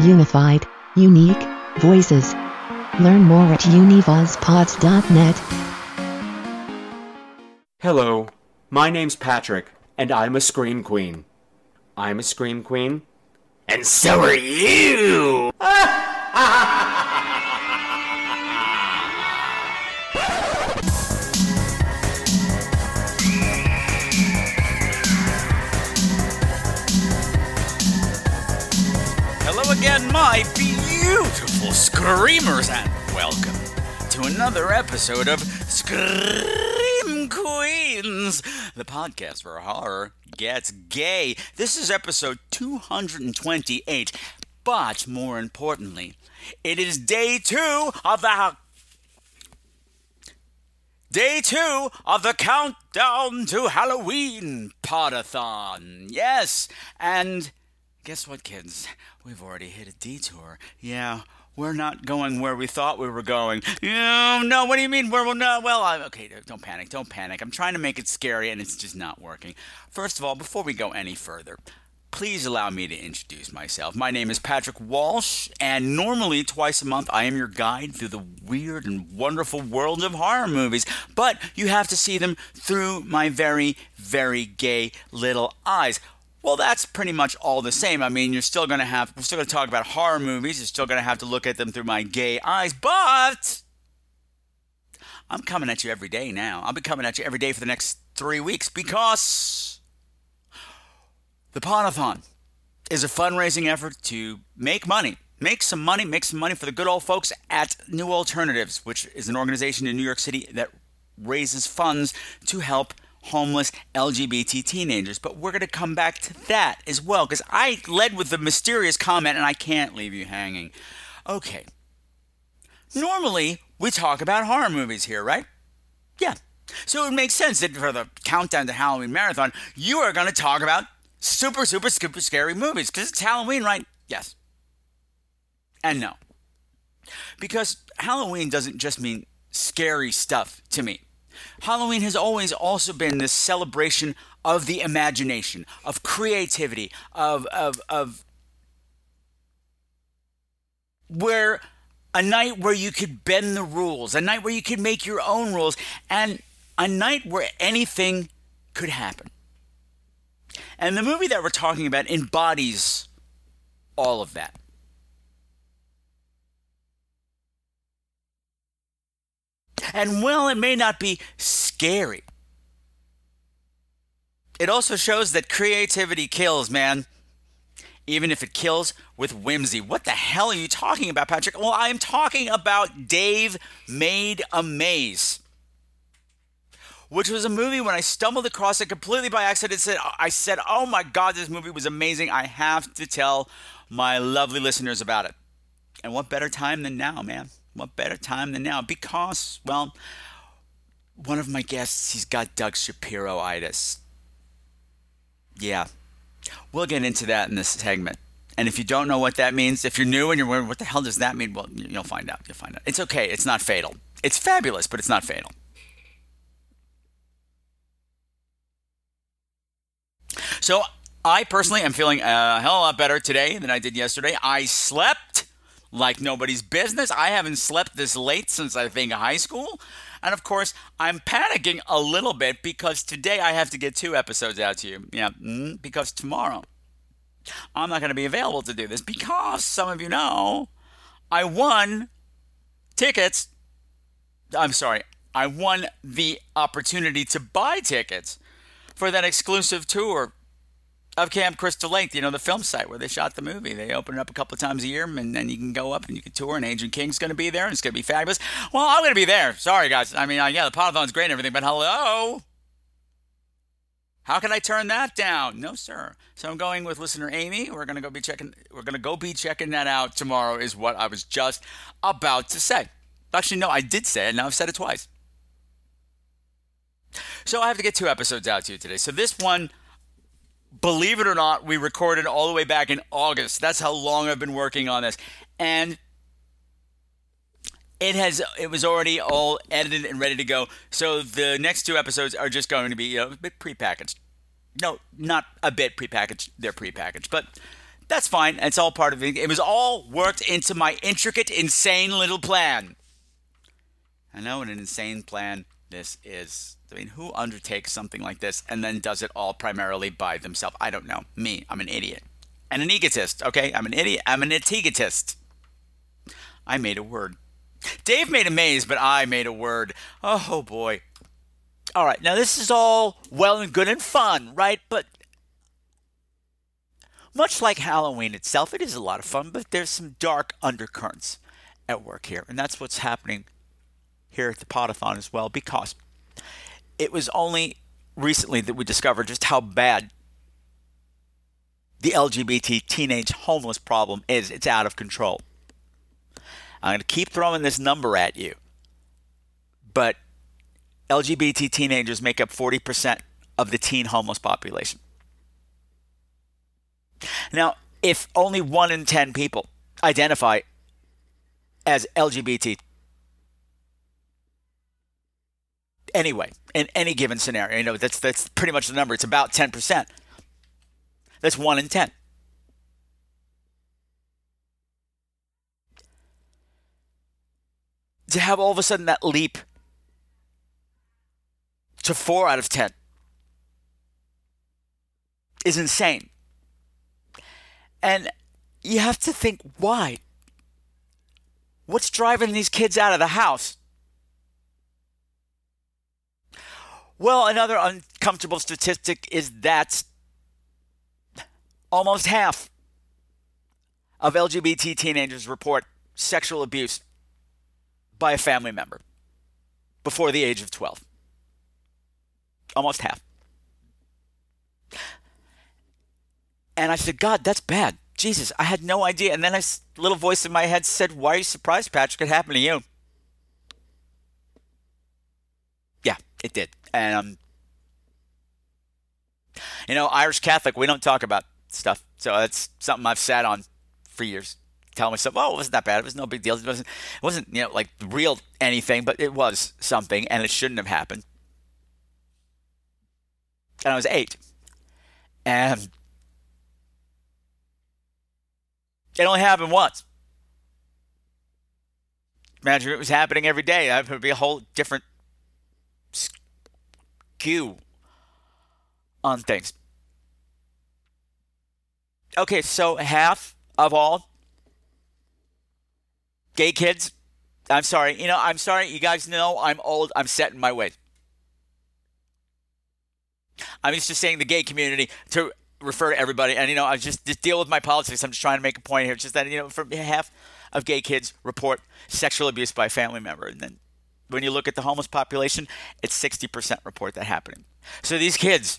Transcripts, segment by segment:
Unified, unique, voices. Learn more at univozpods.net. Hello, my name's Patrick, and I'm a Scream Queen. I'm a Scream Queen, and so are you! my beautiful screamers, and welcome to another episode of Scream Queens, the podcast where horror gets gay. This is episode 228, but more importantly, it is day two of the Day two of the countdown to Halloween podathon. Yes, and guess what, kids? We've already hit a detour. Yeah, we're not going where we thought we were going. No, no. What do you mean? We're no. Well, I, okay. Don't panic. Don't panic. I'm trying to make it scary, and it's just not working. First of all, before we go any further, please allow me to introduce myself. My name is Patrick Walsh, and normally twice a month I am your guide through the weird and wonderful world of horror movies. But you have to see them through my very, very gay little eyes. Well, that's pretty much all the same. I mean, you're still going to have, we're still going to talk about horror movies. You're still going to have to look at them through my gay eyes, but I'm coming at you every day now. I'll be coming at you every day for the next three weeks because the Podathon is a fundraising effort to make money. Make some money, make some money for the good old folks at New Alternatives, which is an organization in New York City that raises funds to help homeless LGBT teenagers. But we're going to come back to that as well because I led with the mysterious comment and I can't leave you hanging. Okay. Normally, we talk about horror movies here, right? Yeah. So it makes sense that for the countdown to Halloween marathon, you are going to talk about super, super, super scary movies because it's Halloween, right? Yes. And no. Because Halloween doesn't just mean scary stuff to me. Halloween has always also been this celebration of the imagination, of creativity, of, of, of where a night where you could bend the rules, a night where you could make your own rules, and a night where anything could happen. And the movie that we're talking about embodies all of that. And while it may not be scary, it also shows that creativity kills, man. Even if it kills with whimsy. What the hell are you talking about, Patrick? Well, I'm talking about Dave Made a Maze which was a movie when I stumbled across it completely by accident. Said I said, "Oh my God, this movie was amazing! I have to tell my lovely listeners about it." And what better time than now, man? What better time than now? Because, well, one of my guests, he's got Doug Shapiro-itis. Yeah, we'll get into that in this segment. And if you don't know what that means, if you're new and you're wondering what the hell does that mean, well, you'll find out. You'll find out. It's okay. It's not fatal. It's fabulous, but it's not fatal. So I personally am feeling a hell of a lot better today than I did yesterday. I slept like nobody's business. I haven't slept this late since I think high school. And of course, I'm panicking a little bit because today I have to get two episodes out to you. Yeah, mm, because tomorrow I'm not going to be available to do this because some of you know I won tickets. I'm sorry, I won the opportunity to buy tickets for that exclusive tour of Camp Crystal Lake, you know, the film site where they shot the movie. They open it up a couple of times a year, and then you can go up and you can tour. And Adrienne King's going to be there, and it's going to be fabulous. Well, I'm going to be there. Sorry, guys. I mean, yeah, the Podathon's great and everything, but hello. How can I turn that down? No, sir. So I'm going with listener Amy. We're to go be checking. We're to go be checking that out tomorrow. Is what I was just about to say. Actually, no, I did say it. Now I've said it twice. So I have to get two episodes out to you today. So this one believe it or not, we recorded all the way back in August. That's how long I've been working on this. And it has it was already all edited and ready to go. So the next two episodes are just going to be you know, a bit prepackaged. No, not a bit prepackaged. They're prepackaged, but That's fine. It's all part of it. It was all worked into my intricate, insane little plan. I know what an insane plan this is. I mean, who undertakes something like this and then does it all primarily by themselves? I don't know. Me, I'm an idiot. And an egotist, okay? I'm an idiot. I'm an egotist. I made a word. Dave made a maze, but I made a word. Oh boy. All right, now this is all well and good and fun, right? But much like Halloween itself, it is a lot of fun, but there's some dark undercurrents at work here. And that's what's happening here at the Podathon as well, because it was only recently that we discovered just how bad the LGBT teenage homeless problem is. It's out of control. I'm going to keep throwing this number at you, but LGBT teenagers make up 40% of the teen homeless population. Now, if only one in 10 people identify as LGBT anyway, in any given scenario, you know, that's, that's pretty much the number. It's about 10%. That's one in 10. To have all of a sudden that leap to four out of 10 is insane. And you have to think why? What's driving these kids out of the house? Well, another uncomfortable statistic is that almost half of LGBT teenagers report sexual abuse by a family member before the age of 12. Almost half. And I said, God, that's bad. Jesus, I had no idea. And then a little voice in my head said, Why are you surprised, Patrick? It happened to you. Yeah, it did. And, um, you know, Irish Catholic, we don't talk about stuff. So that's something I've sat on for years. Tell myself, oh, it wasn't that bad. It was no big deal. It wasn't, it wasn't, you know, like real anything, but it was something, and it shouldn't have happened. And I was eight, and it only happened once. Imagine it was happening every day. That would be a whole different skew on things. Okay, so half of all gay kids. I'm sorry. You know, I'm sorry. You guys know I'm old. I'm set in my ways. I'm just saying the gay community to refer to everybody. And, you know, I just, just deal with my politics. I'm just trying to make a point here. Just that, you know, for half of gay kids report sexual abuse by a family member. And then when you look at the homeless population, it's 60% report that happening. So these kids,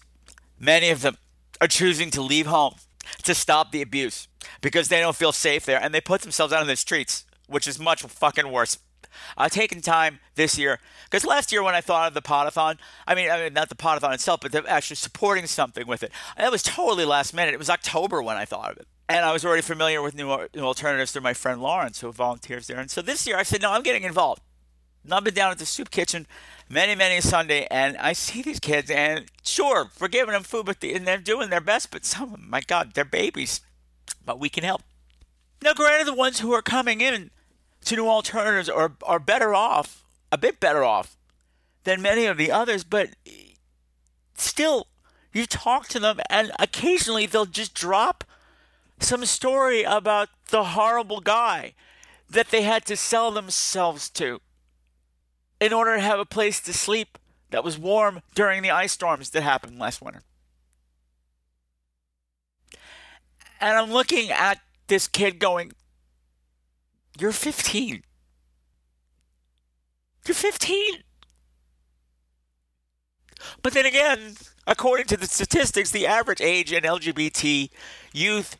many of them are choosing to leave home to stop the abuse because they don't feel safe there and they put themselves out on the streets, which is much fucking worse. Uh, I've taken time this year because last year when I thought of the podathon, I mean, I mean not the podathon itself, but actually supporting something with it. That was totally last minute. It was October when I thought of it, and I was already familiar with new, new alternatives through my friend Lawrence, who volunteers there. And so this year I said, no, I'm getting involved. I've been down at the soup kitchen many, many Sunday, and I see these kids, and sure, we're giving them food, but the, and they're doing their best, but some of them, my God, they're babies. But we can help. Now, granted, the ones who are coming in to new alternatives are, are better off, a bit better off than many of the others, but still, you talk to them, and occasionally they'll just drop some story about the horrible guy that they had to sell themselves to in order to have a place to sleep that was warm during the ice storms that happened last winter. And I'm looking at this kid going, You're 15. You're 15. But then again, according to the statistics, the average age in LGBT youth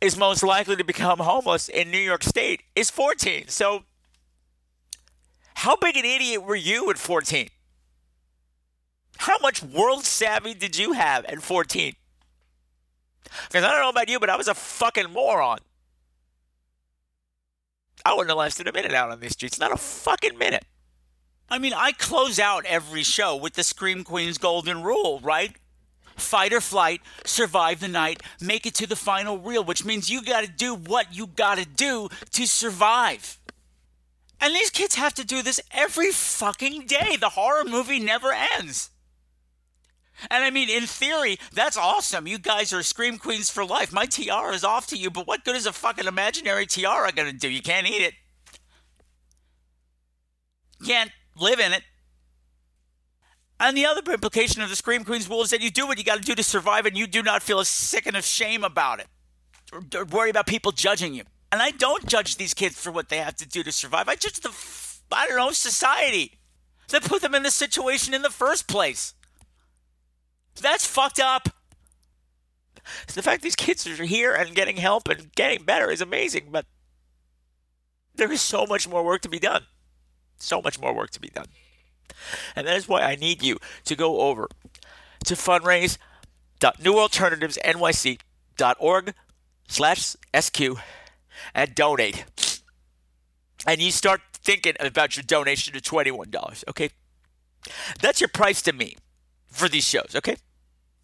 is most likely to become homeless in New York State is 14. So how big an idiot were you at 14? How much world savvy did you have at 14? Because I don't know about you, but I was a fucking moron. I wouldn't have lasted a minute out on these streets. Not a fucking minute. I mean, I close out every show with the Scream Queen's golden rule, right? fight or flight, survive the night, make it to the final reel, which means you got to do what you got to do to survive. And these kids have to do this every fucking day. The horror movie never ends. And I mean, in theory, that's awesome. You guys are Scream Queens for life. My tiara is off to you, but what good is a fucking imaginary tiara gonna do? You can't eat it. Can't live in it. And the other implication of the Scream Queens rule is that you do what you gotta do to survive and you do not feel a sicken of shame about it. Or, or worry about people judging you. And I don't judge these kids for what they have to do to survive. I judge the, I don't know, society that put them in this situation in the first place. That's fucked up. The fact these kids are here and getting help and getting better is amazing, but there is so much more work to be done. So much more work to be done. And that is why I need you to go over to fundraise.newalternativesnyc.org slash SQ and donate. And you start thinking about your donation to $21, okay? That's your price to me for these shows, okay?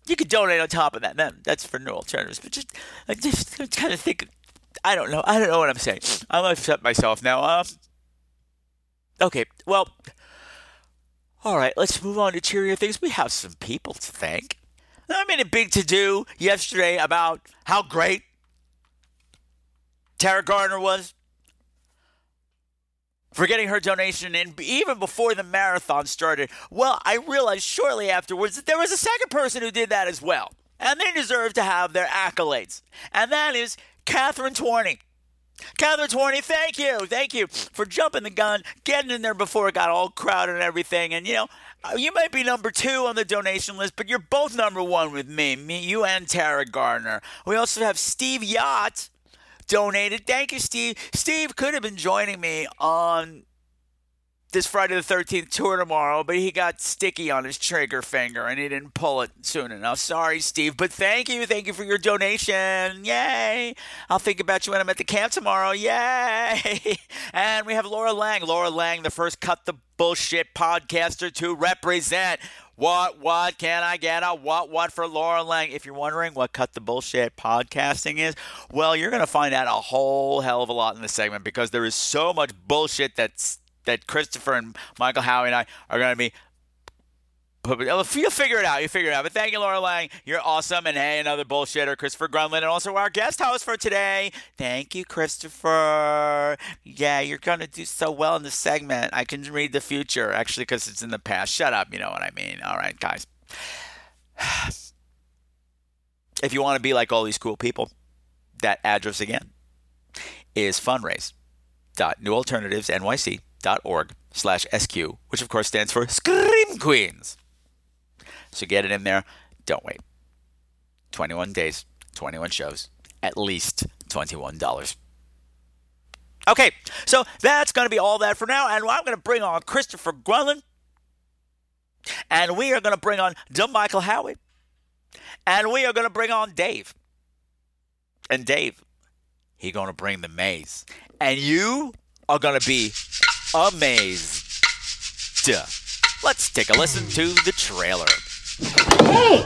You could donate on top of that. That's for new alternatives. But just, I just kind of think, I don't know. I don't know what I'm saying. I'm upset myself now. Um, okay, well, all right. Let's move on to cheerier things. We have some people to thank. I made a big to do yesterday about how great Tara Gardner was for getting her donation in even before the marathon started. Well, I realized shortly afterwards that there was a second person who did that as well. And they deserve to have their accolades. And that is Catherine Twarney. Catherine Twarney, thank you. Thank you for jumping the gun, getting in there before it got all crowded and everything. And, you know, uh, you might be number two on the donation list, but you're both number one with me, me, you and Tara Gardner. We also have Steve Yacht donated. Thank you, Steve. Steve could have been joining me on this Friday the 13th tour tomorrow, but he got sticky on his trigger finger and he didn't pull it soon enough. Sorry, Steve, but thank you. Thank you for your donation. Yay. I'll think about you when I'm at the camp tomorrow. Yay. And we have Laura Lang. Laura Lang, the first Cut the Bullshit podcaster to represent what, what can I get a what, what for Laura Lang? If you're wondering what Cut the Bullshit podcasting is, well, you're going to find out a whole hell of a lot in this segment because there is so much bullshit that's that Christopher and Michael Howie and I are going to be Uh, You'll figure it out. You figure it out. But thank you, Laura Lang. You're awesome. And hey, another bullshitter, Christopher Grunlin, and also our guest host for today. Thank you, Christopher. Yeah, you're going to do so well in this segment. I can read the future, actually, because it's in the past. Shut up. You know what I mean. All right, guys. If you want to be like all these cool people, that address again is fundraise.newalternativesnyc.org slash SQ, which of course stands for Scream Queens. So get it in there. Don't wait. 21 days, 21 shows, at least $21. Okay, so that's going to be all that for now. And I'm going to bring on Christopher Grunlin. And we are going to bring on Dumb Michael Howie. And we are going to bring on Dave. And Dave, he's going to bring the maze. And you are going to be amazed. Let's take a listen to the trailer. Hey!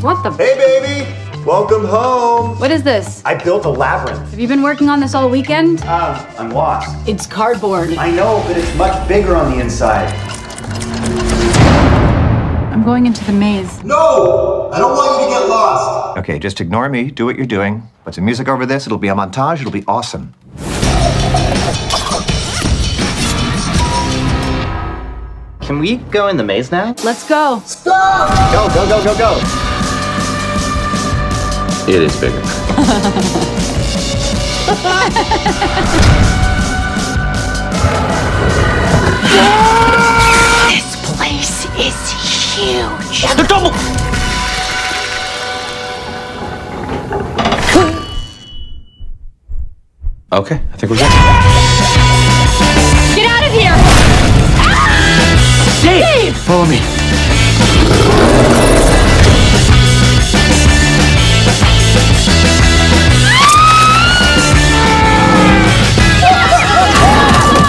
What the? Hey, baby! Welcome home! What is this? I built a labyrinth. Have you been working on this all weekend? Ah, I'm lost. It's cardboard. I know, but it's much bigger on the inside. I'm going into the maze. No! I don't want you to get lost! Okay, just ignore me. Do what you're doing. Put some music over this. It'll be a montage. It'll be awesome. Can we go in the maze now? Let's go. Go, go, go, go, go! It is bigger. This place is huge. The double. Okay, I think we're good. Get out of here! Dave! Follow me.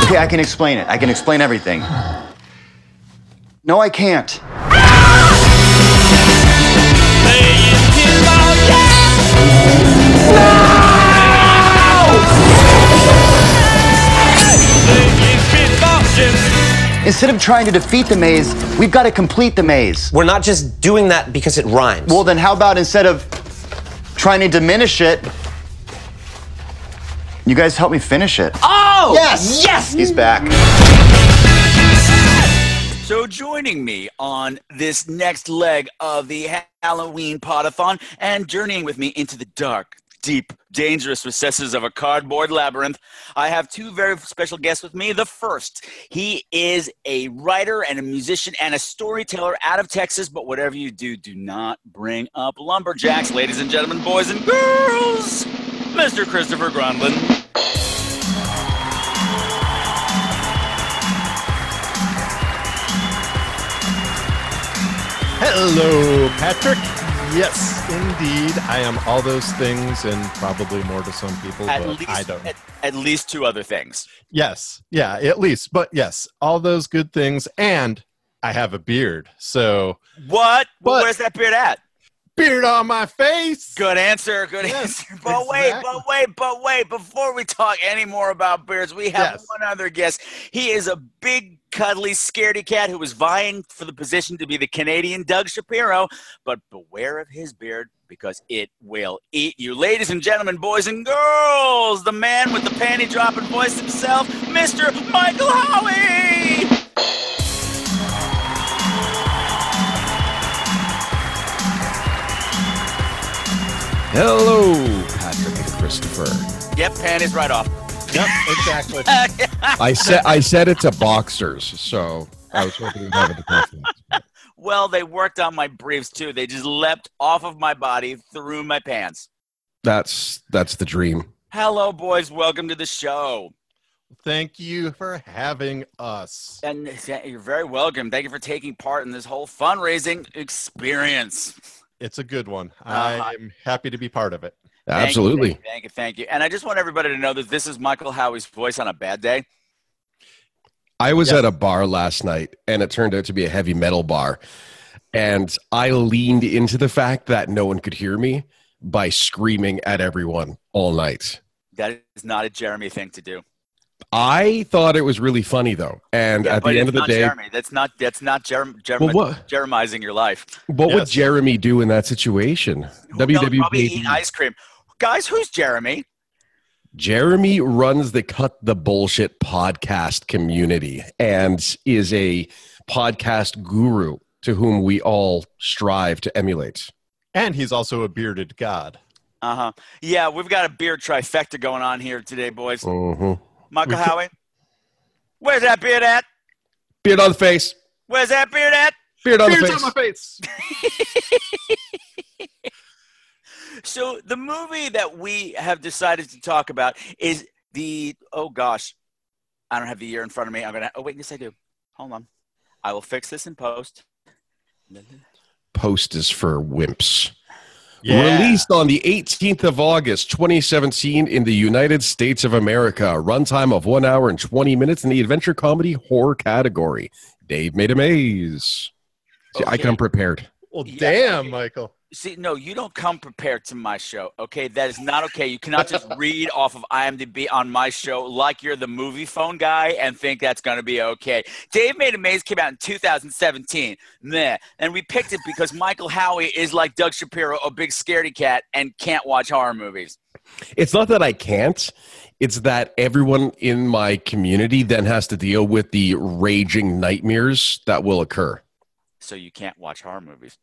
Okay, I can explain it. I can explain everything. No, I can't. Ah! Instead of trying to defeat the maze, we've got to complete the maze. We're not just doing that because it rhymes. Well, then how about instead of trying to diminish it, you guys help me finish it? Oh! Yes! Yes! He's back. So, joining me on this next leg of the Halloween Podathon and journeying with me into the dark, deep, dangerous recesses of a cardboard labyrinth, I have two very special guests with me. The first, he is a writer and a musician and a storyteller out of Texas, but whatever you do, do not bring up lumberjacks, ladies and gentlemen, boys and girls, Mr. Christopher Grundlin. Hello, Patrick. Yes, indeed. I am all those things and probably more to some people, At but least, I don't. At, at least two other things. Yes, yeah, at least. But yes, all those good things. And I have a beard. So, What? But- Where's that beard at? beard on my face. Good answer. Good Yes, answer. But wait, but wait, but wait. Before we talk any more about beards, we have Yes. one other guest. He is a big, cuddly, scaredy cat who was vying for the position to be the Canadian Doug Shapiro. But beware of his beard because it will eat you. Ladies and gentlemen, boys and girls, the man with the panty dropping voice himself, Mr. Michael Howie. Hello, Patrick and Christopher. Yep, panties right off. Yep, exactly. I said I said it to boxers, so I was hoping you'd have a difference. Well, they worked on my briefs too. They just leapt off of my body through my pants. That's that's the dream. Hello, boys. Welcome to the show. Thank you for having us. And you're very welcome. Thank you for taking part in this whole fundraising experience. It's a good one. Uh-huh. I'm happy to be part of it. Thank Absolutely. Thank you, thank you, thank you. And I just want everybody to know that this is Michael Howie's voice on a bad day. I was Yes. at a bar last night and it turned out to be a heavy metal bar. And I leaned into the fact that no one could hear me by screaming at everyone all night. That is not a Jeremy thing to do. I thought it was really funny though. And Yeah, at the end of the day, Jeremy. That's not that's not Jerem, Jerem, Well, what- Jeremizing your life. what would Jeremy do in that situation? Eat ice cream. Guys, who's Jeremy? Jeremy runs the Cut the Bullshit podcast community and is a podcast guru to whom we all strive to emulate. And he's also a bearded god. Uh huh. Yeah, we've got a beard trifecta going on here today, boys. hmm Michael We ca- Howie, where's that beard at? Beard on the face. Where's that beard at? Beard on the Beard's face. on my face. So the movie that we have decided to talk about is the oh gosh, I don't have the year in front of me. I'm gonna oh wait, yes I do. Hold on, I will fix this in post. Post is for wimps. Yeah. Released on the 18th of August, 2017, in the United States of America. Runtime of one hour and 20 minutes in the adventure comedy horror category. Dave made a maze. See, I come prepared. Well, Yeah, damn. Michael. See, no, you don't come prepared to my show. Okay, that is not okay. You cannot just read off of IMDb on my show like you're the Moviefone guy and think that's going to be okay. Dave Made a Maze came out in 2017. Meh. And we picked it because Michael Howie is like Doug Shapiro, a big scaredy cat, and can't watch horror movies. It's not that I can't. It's that everyone in my community then has to deal with the raging nightmares that will occur. So you can't watch horror movies.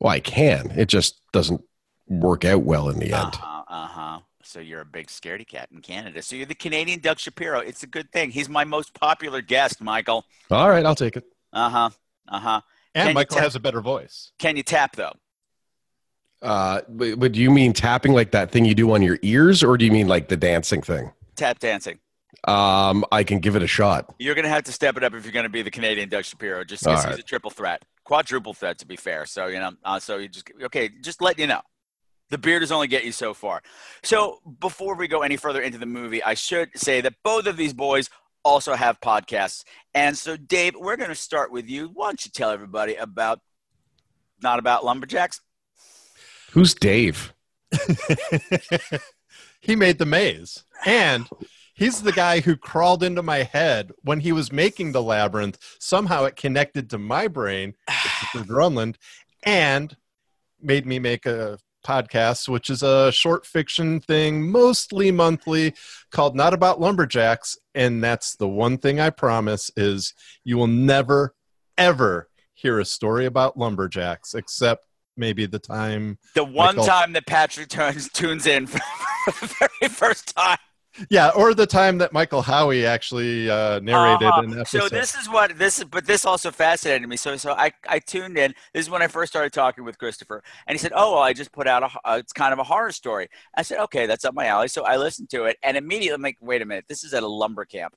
Well, I can. It just doesn't work out well in the end. Uh-huh, uh-huh. So you're a big scaredy cat in Canada. So you're the Canadian Doug Shapiro. It's a good thing. He's my most popular guest, Michael. All right, I'll take it. Uh-huh. Uh-huh. And Can Michael tell- has a better voice. Can you tap though? Uh, but, but do you mean tapping like that thing you do on your ears, or do you mean like the dancing thing? Tap dancing. Um, I can give it a shot. You're gonna have to step it up if you're gonna be the Canadian Doug Shapiro, just All because he's right. a triple threat, quadruple threat to be fair. So you know, uh, so you just okay, just let you know. The beard is only get you so far. So before we go any further into the movie, I should say that both of these boys also have podcasts. And so, Dave, we're gonna start with you. Why don't you tell everybody about not about lumberjacks? Who's Dave? he made the maze. And he's the guy who crawled into my head when he was making the labyrinth. Somehow it connected to my brain, Grunland, and made me make a podcast, which is a short fiction thing, mostly monthly, called Not About Lumberjacks. And that's the one thing I promise is you will never, ever hear a story about lumberjacks except maybe the time The one Michael- time that Patrick turns tunes in for the very first time. Yeah, or the time that Michael Howie actually uh, narrated Uh-huh. an episode. So this is what this is, but this also fascinated me. So so I I tuned in. This is when I first started talking with Christopher, and he said, "Oh, well, I just put out a uh, it's kind of a horror story." I said, "Okay, that's up my alley." So I listened to it, and immediately I'm like, "Wait a minute, this is at a lumber camp."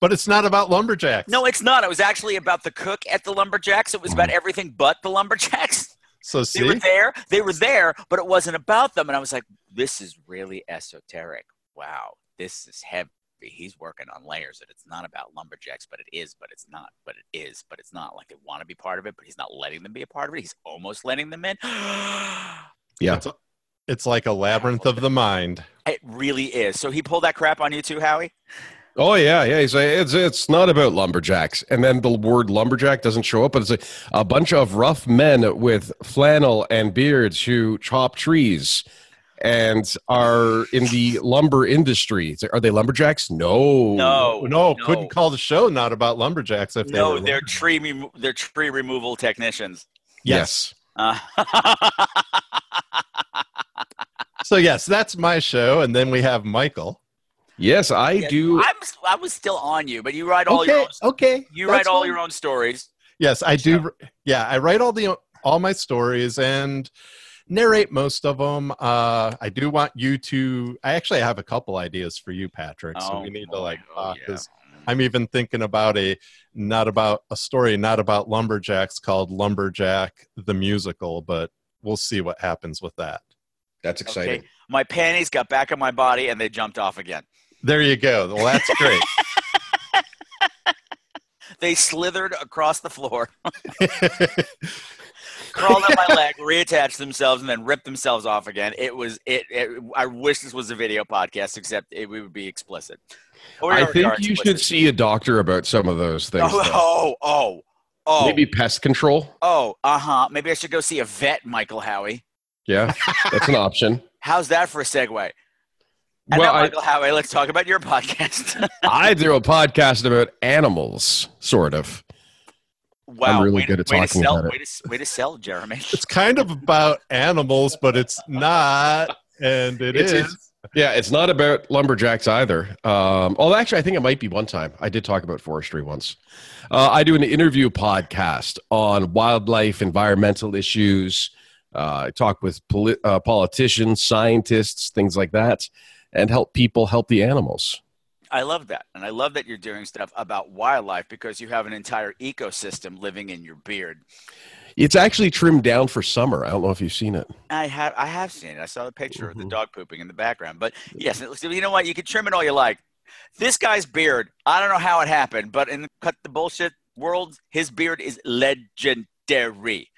but it's not about lumberjacks. No, it's not. It was actually about the cook at the lumberjacks. It was about everything but the lumberjacks. So see? They were there. They were there, but it wasn't about them. And I was like, "This is really esoteric. Wow, this is heavy." He's working on layers, that it's not about lumberjacks, but it is, but it's not, but it is, but it's not. Like they want to be part of it, but he's not letting them be a part of it. He's almost letting them in. Yeah. it's, it's like a labyrinth of the mind. It really is. So he pulled that crap on you too, Howie. Oh yeah, yeah. He's like, it's it's not about lumberjacks, and then the word lumberjack doesn't show up, but it's a, a bunch of rough men with flannel and beards who chop trees and are in the lumber industry. Are they lumberjacks? No, No, no, couldn't call the show not about lumberjacks if they No, were. they're tree remo- they're tree removal technicians. Yes. Uh, so yes, that's my show, and then we have Michael. Yes, I do. I'm, I was still on you, but you write all your own, okay, you that's write all fine. your own stories. Yes, I do. Yeah, I write all the all my stories and narrate most of them. Uh, I do want you to. I actually have a couple ideas for you, Patrick. so Oh, we need to like oh, yeah. I'm even thinking about a not about a story, not about lumberjacks called Lumberjack the musical, but we'll see what happens with that. That's exciting. Okay, my panties got back on my body and they jumped off again. There you go. Well, that's great. They slithered across the floor, crawled up my leg, reattached themselves, and then ripped themselves off again. It was it. it I wish this was a video podcast, except it would be explicit. I think you explicit. should see a doctor about some of those things. Oh, oh, oh, oh, Maybe pest control. oh, uh huh. Maybe I should go see a vet, Michael Howie. Yeah, that's an option. How's that for a segue? And Well, now, I- Michael Howie, let's talk about your podcast. I do a podcast about animals, sort of. Wow, really way to- good at way to talking sell, about it. Way to, way to sell, Jeremy. it's kind of about animals, but it's not, and it It's- is. it's- Yeah, it's not about lumberjacks either. Um, oh, actually, I think it might be one time. I did talk about forestry once. Uh, I do an interview podcast on wildlife, environmental issues. Uh, I talk with poli- uh, politicians, scientists, things like that, and help people help the animals. I love that. And I love that you're doing stuff about wildlife because you have an entire ecosystem living in your beard. It's actually trimmed down for summer. I don't know if you've seen it. I have I have seen it. I saw the picture Mm-hmm. of the dog pooping in the background. But yes, it looks- you know what? You can trim it all you like. This guy's beard, I don't know how it happened, but in the cut the bullshit world, his beard is legendary.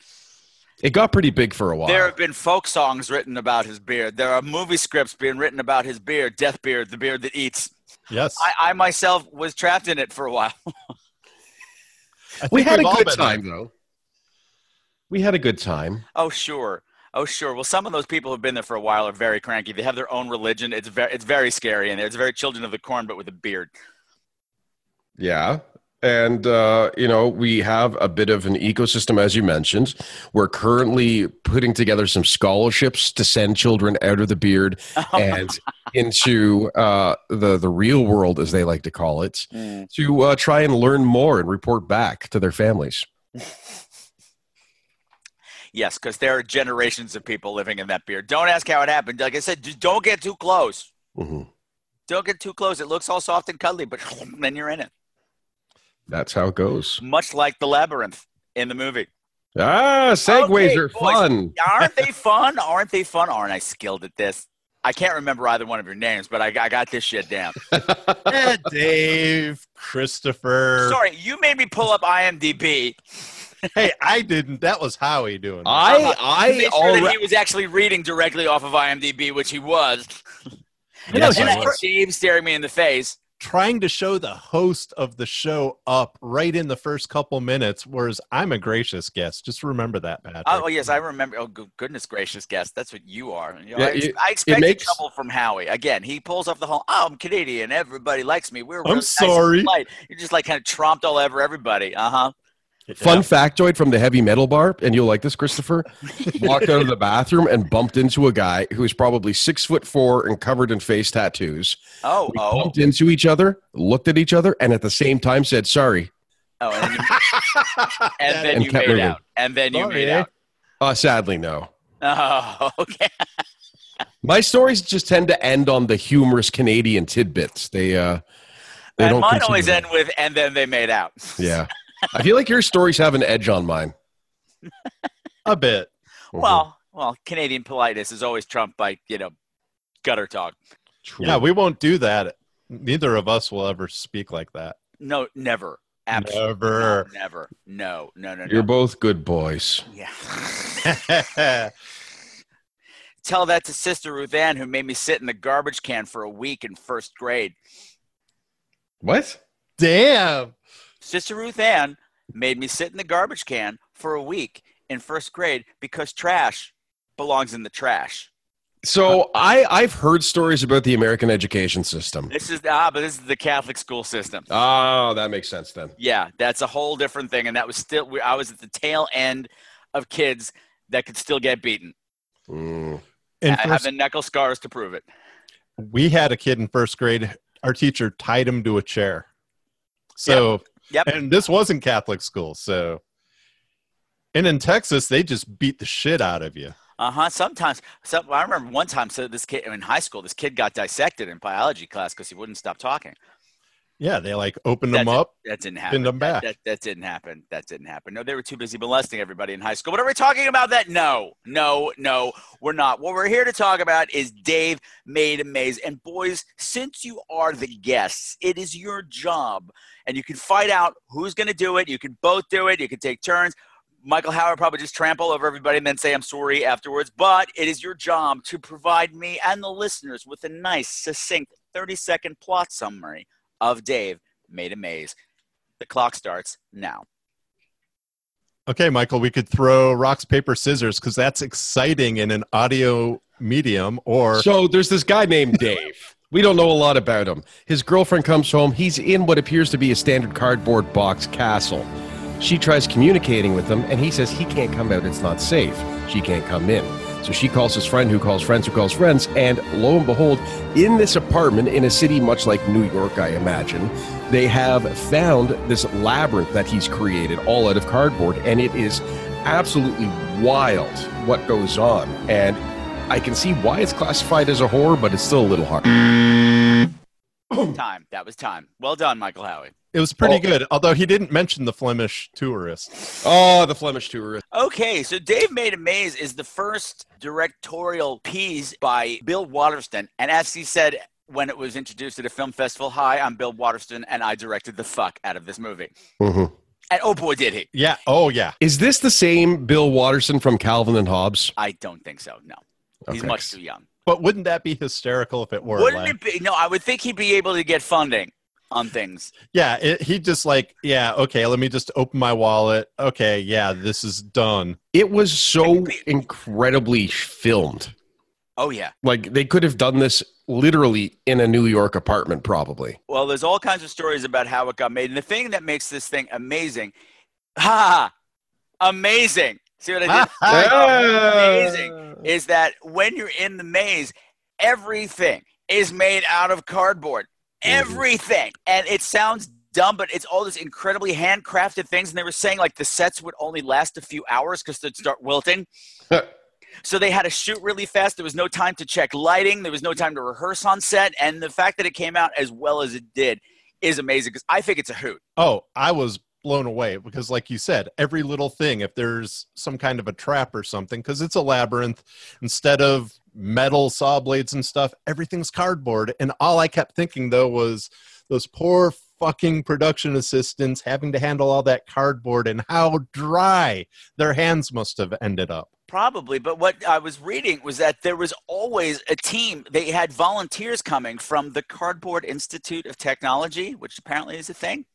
It got pretty big for a while. There have been folk songs written about his beard. There are movie scripts being written about his beard, Death Beard, the beard that eats. Yes, I, I myself was trapped in it for a while. We had a good been time, though. We had a good time. Oh sure, oh sure. Well, some of those people who've been there for a while are very cranky. They have their own religion. It's very, it's very scary in there. It's very Children of the Corn, but with a beard. Yeah. And, uh, you know, we have a bit of an ecosystem, as you mentioned. We're currently putting together some scholarships to send children out of the beard and into uh, the, the real world, as they like to call it, to uh, try and learn more and report back to their families. Yes, because there are generations of people living in that beard. Don't ask how it happened. Like I said, just don't get too close. Mhm. Don't get too close. It looks all soft and cuddly, but then you're in it. That's how it goes. Much like the labyrinth in the movie. Ah, segues Okay, are boys, fun. Aren't they fun? Aren't they fun? Aren't I skilled at this? I can't remember either one of your names, but I, I got this shit down. Dave, Christopher. Sorry, you made me pull up IMDb. hey, I didn't. That was Howie doing. That. I uh-huh. I Make sure that already he was actually reading directly off of IMDb, which he was. Yes, and I I. Steve staring me in the face. Trying to show the host of the show up right in the first couple minutes, whereas I'm a gracious guest. Just remember that, Patrick. Oh, yes, I remember. Oh, goodness gracious, guest. That's what you are. You know, Yeah, I, it- I it expected makes- trouble from Howie. Again, he pulls off the whole, oh, I'm Canadian. Everybody likes me. We're I'm really nice sorry. polite." You just like kind of tromped all over everybody. Uh huh. Fun factoid from the heavy metal bar, and you'll like this, Christopher. Walked out of the bathroom and bumped into a guy who was probably six foot four and covered in face tattoos. Oh, We oh, bumped into each other, looked at each other, and at the same time said sorry. oh. And, you- and then And you made moving. out. And then you Sorry, made eh? out. Uh, sadly, no. Oh, okay. My stories just tend to end on the humorous Canadian tidbits. They uh, they And don't. mine continue. always end with, and then they made out. Yeah, I feel like your stories have an edge on mine. a bit. Mm-hmm. Well, well, Canadian politeness is always trumped by, you know, gutter talk. True. Yeah, we won't do that. Neither of us will ever speak like that. No, never. Absolutely. Never. No, never. No, no, no, no. You're both good boys. Yeah. Tell that to Sister Ruth Ann, who made me sit in the garbage can for a week in first grade. What? Damn. Sister Ruth Ann made me sit in the garbage can for a week in first grade because trash belongs in the trash. So I I've heard stories about the American education system. This is ah, but this is the Catholic school system. Oh, that makes sense then. Yeah, that's a whole different thing, and that was still I was at the tail end of kids that could still get beaten. Mm. In I have the knuckle scars to prove it. we had a kid in first grade. Our teacher tied him to a chair. So, Yep. And this wasn't Catholic school. So, and in Texas, they just beat the shit out of you. Uh huh. Sometimes, so I remember one time. So this kid in high school, this kid got dissected in biology class because he wouldn't stop talking. Yeah, they like opened them That's- up. That didn't happen. Pinned them back. That, that didn't happen. That didn't happen. No, they were too busy molesting everybody in high school. But are we talking about that? No, no, no, we're not. What we're here to talk about is Dave Made a Maze. And boys, since you are the guests, it is your job. And you can fight out who's going to do it. You can both do it. You can take turns. Michael Howard probably just trample over everybody and then say I'm sorry afterwards. But it is your job to provide me and the listeners with a nice, succinct 30 second plot summary of Dave Made a Maze. The clock starts now. Okay, Michael, we could throw rocks, paper, scissors because that's exciting in an audio medium. Or So there's this guy named Dave. We don't know a lot about him. His girlfriend comes home. He's in what appears to be a standard cardboard box castle. She tries communicating with him, and he says he can't come out. It's not safe. She can't come in. So she calls his friend, who calls friends, who calls friends, and lo and behold, in this apartment in a city much like New York, I imagine, they have found this labyrinth that he's created all out of cardboard, and it is absolutely wild what goes on. And I can see why it's classified as a horror, but it's still a little hard. Time. That was time. Well done, Michael Howie. it was pretty Oh. good, although he didn't mention the Flemish tourist. Oh, the Flemish tourist. Okay, so Dave Made a Maze is the first directorial piece by Bill Watterson. And as he said when it was introduced at a film festival, hi, I'm Bill Watterson, and I directed the fuck out of this movie. Mm-hmm. And oh boy, did he. Yeah. Oh, yeah. Is this the same Bill Watterson from Calvin and Hobbes? I don't think so. No. He's much too young. But wouldn't that be hysterical if it were? Wouldn't like- it be? No, I would think he'd be able to get funding on things. Yeah, it, he just like, yeah, okay, let me just open my wallet. Okay, yeah, this is done. It was so incredibly filmed. Oh, yeah. Like they could have done this literally in a New York apartment, probably. Well, there's all kinds of stories about how it got made. And the thing that makes this thing amazing, ha, amazing. See what I did? amazing is that when you're in the maze, everything is made out of cardboard. Mm-hmm. Everything. And it sounds dumb, but it's all this incredibly handcrafted things. And they were saying like the sets would only last a few hours because they'd start wilting. So they had to shoot really fast. There was no time to check lighting. There was no time to rehearse on set. And the fact that it came out as well as it did is amazing because I think it's a hoot. Oh, I was blown away because, like you said, every little thing, if there's some kind of a trap or something, because it's a labyrinth, instead of metal saw blades and stuff, everything's cardboard. And all I kept thinking, though, was those poor fucking production assistants having to handle all that cardboard and how dry their hands must have ended up. Probably, but what I was reading was that there was always a team. They had volunteers coming from the Cardboard Institute of Technology, which apparently is a thing.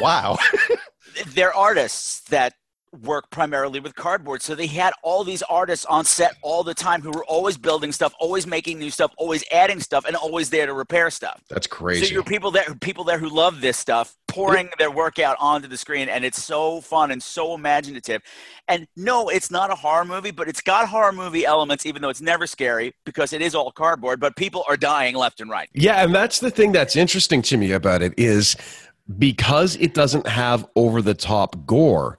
Wow. They're artists that work primarily with cardboard. So they had all these artists on set all the time who were always building stuff, always making new stuff, always adding stuff, and always there to repair stuff. That's crazy. So you're people there, people there who love this stuff, pouring their work out onto the screen, and it's so fun and so imaginative. And no, it's not a horror movie, but it's got horror movie elements, even though it's never scary because it is all cardboard. But people are dying left and right. Yeah, and that's the thing that's interesting to me about it is because it doesn't have over the top gore,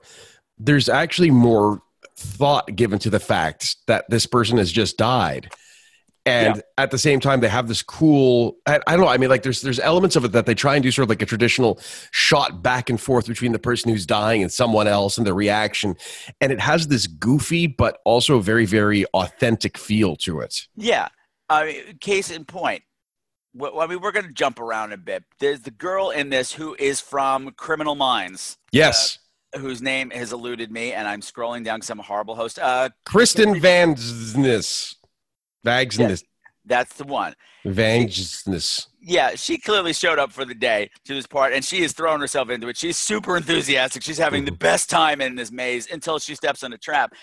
there's actually more thought given to the fact that this person has just died. And Yeah. at the same time, they have this cool. I, I don't know. I mean, like, there's there's elements of it that they try and do sort of like a traditional shot back and forth between the person who's dying and someone else and the reaction, and it has this goofy but also very very authentic feel to it. Yeah. Case in point. Well, I mean, we're going to jump around a bit. There's the girl in this who is from Criminal Minds. Yes, whose name has eluded me, and I'm scrolling down because I'm a horrible host. Uh, Kristen Van Znis, Vagsness, that's the one. Vangsness. Yeah, she clearly showed up for the day to this part, and she is throwing herself into it. She's super enthusiastic. She's having the best time in this maze until she steps on a trap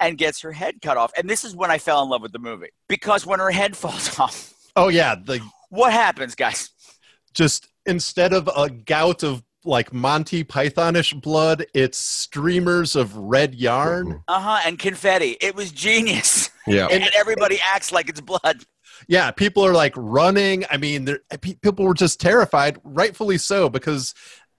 and gets her head cut off. And this is when I fell in love with the movie because when her head falls off, Oh yeah, the what happens, guys? just instead of a gout of like Monty Pythonish blood, it's streamers of red yarn. Uh huh. And confetti. It was genius. Yeah. and everybody acts like it's blood. Yeah, people are like running. I mean, people were just terrified, rightfully so, because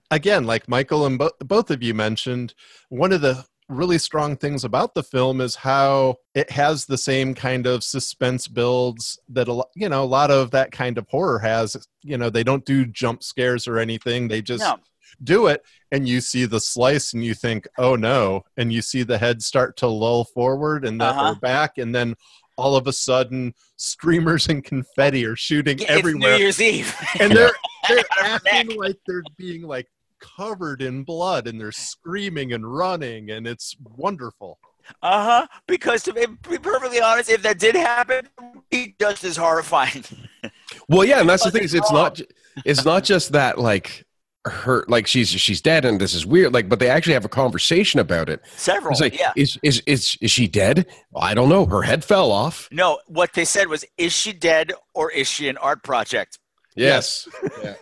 again, like Michael and bo- both of you mentioned, one of the really strong things about the film is how it has the same kind of suspense builds that a lot, you know, a lot of that kind of horror has. You know, they don't do jump scares or anything. They just No. do it and you see the slice and you think, "Oh no." And you see the head start to lull forward and then Uh-huh. back and then all of a sudden streamers and confetti are shooting Yeah, It's everywhere New Year's Eve. and they're they're Out of her acting like they're being like covered in blood and they're screaming and running and it's wonderful Uh huh. Because to be be perfectly honest, if that did happen, it would be just as horrifying. Well, yeah, and that's the thing is it's it's not it's not just that like her like she's she's dead and this is weird like but they actually have a conversation about it. Several. It's like yeah. is is is is she dead? Well, I don't know. Her head fell off. No, what they said was, is she dead or is she an art project? Yes. Yeah.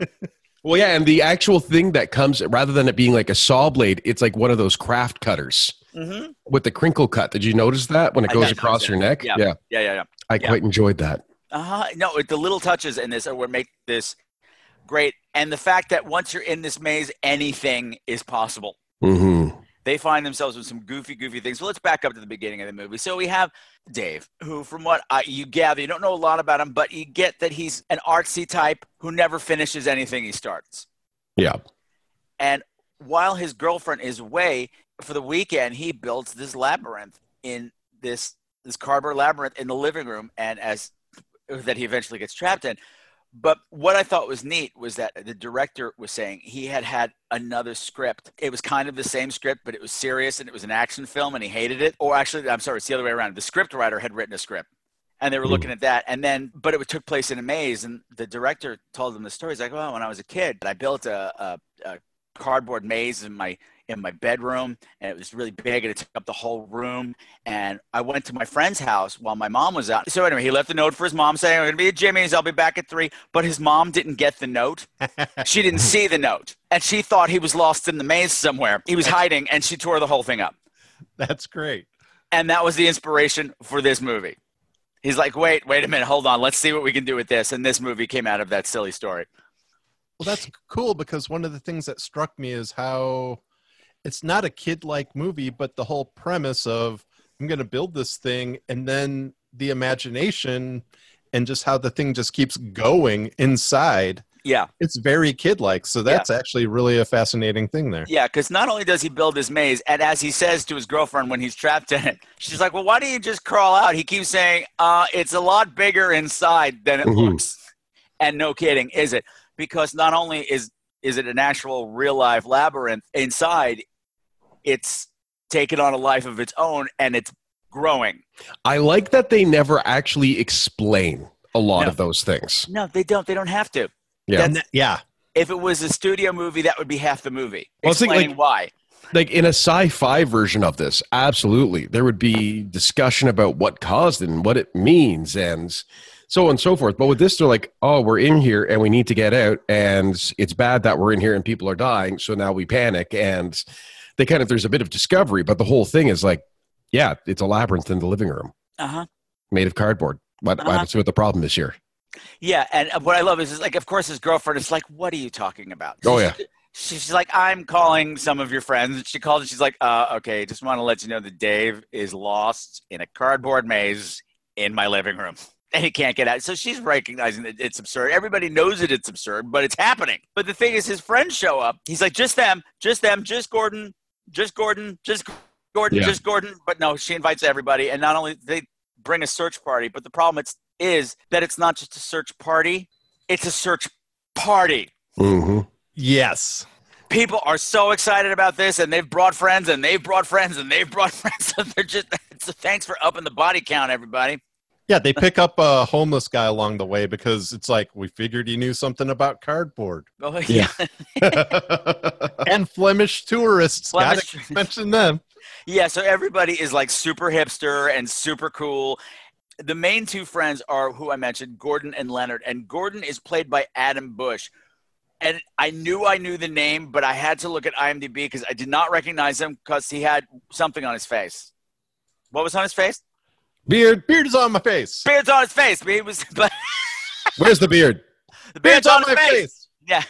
Well, yeah, and the actual thing that comes rather than it being like a saw blade, it's like one of those craft cutters Mm-hmm. with the crinkle cut. Did you notice that when it goes across your neck? Yeah. yeah. Yeah, yeah, yeah. I Yeah. quite enjoyed that. Uh huh. No, the little touches in this are what make this great. And the fact that once you're in this maze, anything is possible. hmm They find themselves with some goofy, goofy things. So let's back up to the beginning of the movie. So we have Dave, who, from what I, you gather, you don't know a lot about him, but you get that he's an artsy type who never finishes anything he starts. Yeah. And while his girlfriend is away for the weekend, he builds this labyrinth in this this cardboard labyrinth in the living room, and as that he eventually gets trapped in. But what I thought was neat was that the director was saying he had had another script. It was kind of the same script, but it was serious and it was an action film, and he hated it. Or actually, I'm sorry, it's the other way around. The script writer had written a script, and they were hmm. looking at that. And then, but it took place in a maze, and the director told them the story. He's like, "Well, when I was a kid, I built a, a, a cardboard maze in my in my bedroom and it was really big and it took up the whole room and i went to my friend's house while my mom was out. So anyway he left a note for his mom saying i'm going to be at jimmy's i'll be back at three but his mom didn't get the note. She didn't see the note and she thought he was lost in the maze somewhere. He was hiding and she tore the whole thing up. That's great. And that was the inspiration for this movie. He's like wait wait a minute hold on let's see what we can do with this and this movie came out of that silly story. Well that's cool because one of the things that struck me is how it's not a kid like movie but the whole premise of i'm going to build this thing and then the imagination and just how the thing just keeps going inside yeah it's very kid like so that's actually really a fascinating thing there Yeah, because not only does he build his maze, and as he says to his girlfriend when he's trapped in it, she's like, "Well, why don't you just crawl out?" He keeps saying, "Uh, it's a lot bigger inside than it Mhm. looks." And no kidding, is it? Because not only is is it an actual real life labyrinth? Inside, it's taken on a life of its own and it's growing. I like that they never actually explain a lot No. of those things. No, they don't. They don't have to. Yeah. That's- that- yeah. if it was a studio movie, that would be half the movie. Well, it's like- like- why. like in a sci-fi version of this absolutely there would be discussion about what caused it and what it means and so on and so forth but with this they're like oh we're in here and we need to get out and it's bad that we're in here and people are dying so now we panic and they kind of there's a bit of discovery but the whole thing is like yeah it's a labyrinth in the living room Uh huh. made of cardboard what, Uh-huh. See what the problem is here Yeah, and what I love is, is like, of course, his girlfriend is like, "What are you talking about?" Oh, yeah. She's like, "I'm calling some of your friends." She called and she's like, uh, "Okay, just want to let you know that Dave is lost in a cardboard maze in my living room." And he can't get out. So she's recognizing that it's absurd. Everybody knows that it's absurd, but it's happening. But the thing is, his friends show up. He's like, just them, just them, just Gordon, just Gordon, just Gordon, Yeah. just Gordon. But no, she invites everybody. And not only they bring a search party, but the problem it's, is that it's not just a search party, it's a search party. mm-hmm. Yes. People are so excited about this, and they've brought friends, and they've brought friends, and they've brought friends. So they're just so thanks for upping the body count, everybody. Yeah, they pick up a homeless guy along the way because it's like we figured he knew something about cardboard. Oh, Yeah. and Flemish tourists. Flemish Gotta mention them. Yeah, so everybody is like super hipster and super cool. The main two friends are who I mentioned, Gordon and Leonard. And Gordon is played by Adam Busch. And I knew I knew the name, but I had to look at IMDb because I did not recognize him because he had something on his face. What was on his face? Beard Beard is on my face. Beard's on his face. But he was, but where's the beard the Beard's beard's on on my face. face. Yeah.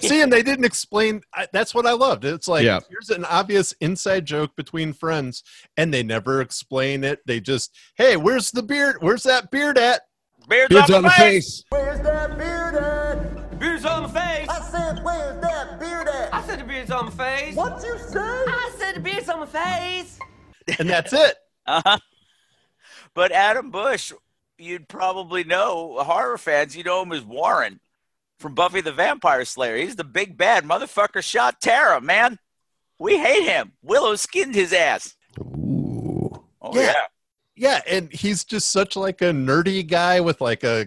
See, and they didn't explain. I, that's what I loved. It's like Yeah. here's an obvious inside joke between friends, and they never explain it. They just, hey, where's the beard? Where's that beard at? Beard's, beard's on, on the face Where's that beard at? Beard's on my face. I said, where's that beard at? I said the beard's on my face. What you say? I said the beard's on my face. And that's it. Uh-huh. But Adam Busch, you'd probably know, horror fans, you know him as Warren from Buffy the Vampire Slayer. He's the big bad motherfucker shot Tara, man. We hate him. Willow skinned his ass. Ooh. Oh, Yeah. yeah. Yeah, and he's just such like a nerdy guy with like a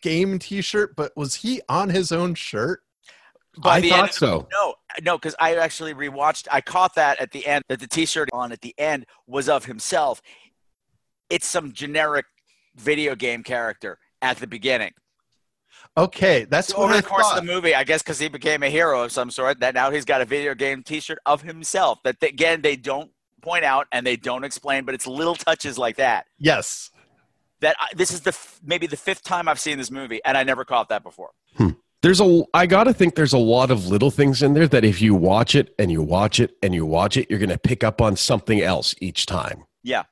game T-shirt. But was he on his own shirt? By I the thought end so. No, no, because I actually rewatched. I caught that at the end that the T-shirt on at the end was of himself. It's some generic video game character at the beginning. Okay, that's So what over I the course thought. of the movie, I guess because he became a hero of some sort, that now he's got a video game T-shirt of himself. That they- again, they don't point out and they don't explain, but it's little touches like that. yes, That I, this is the f- maybe the fifth time I've seen this movie, and I never caught that before. Hmm. There's a i gotta think there's a lot of little things in there that if you watch it and you watch it and you watch it you're gonna pick up on something else each time Yeah,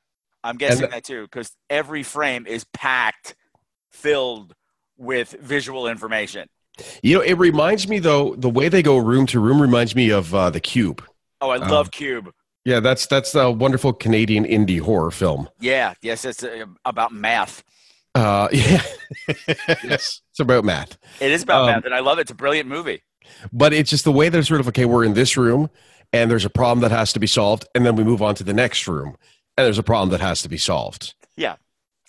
I'm guessing And- that too because every frame is packed, filled with visual information. you know it reminds me though the way they go room to room reminds me of uh, the cube Oh, I Um, love Cube. yeah that's that's a wonderful canadian indie horror film Yeah, yes, it's uh, about math. Uh yeah yes it's about math It is about Um, math, and I love it. It's a brilliant movie. but it's just the way they're sort of okay we're in this room and there's a problem that has to be solved and then we move on to the next room and there's a problem that has to be solved Yeah,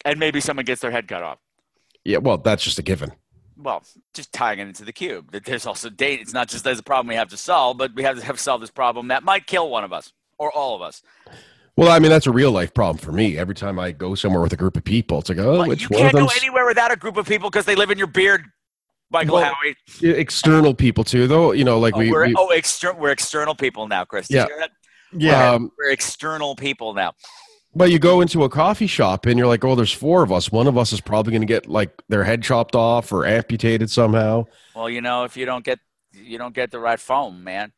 and maybe someone gets their head cut off. yeah well that's just a given well, just tying it into the cube. That there's also date. It's not just there's a problem we have to solve, but we have to have solve this problem that might kill one of us or all of us. Well i mean that's a real life problem for me every time i go somewhere with a group of people it's like oh But which you can't go anywhere without a group of people because they live in your beard, Michael Well, Howie. External people too though you know like Oh, we, we're, we oh, exter- we're external people now, Chris. Did Yeah. you hear that? yeah. um, We're external people now. but you go into a coffee shop and you're like oh there's four of us one of us is probably going to get like their head chopped off or amputated somehow Well, you know, if you don't get you don't get the right foam, man.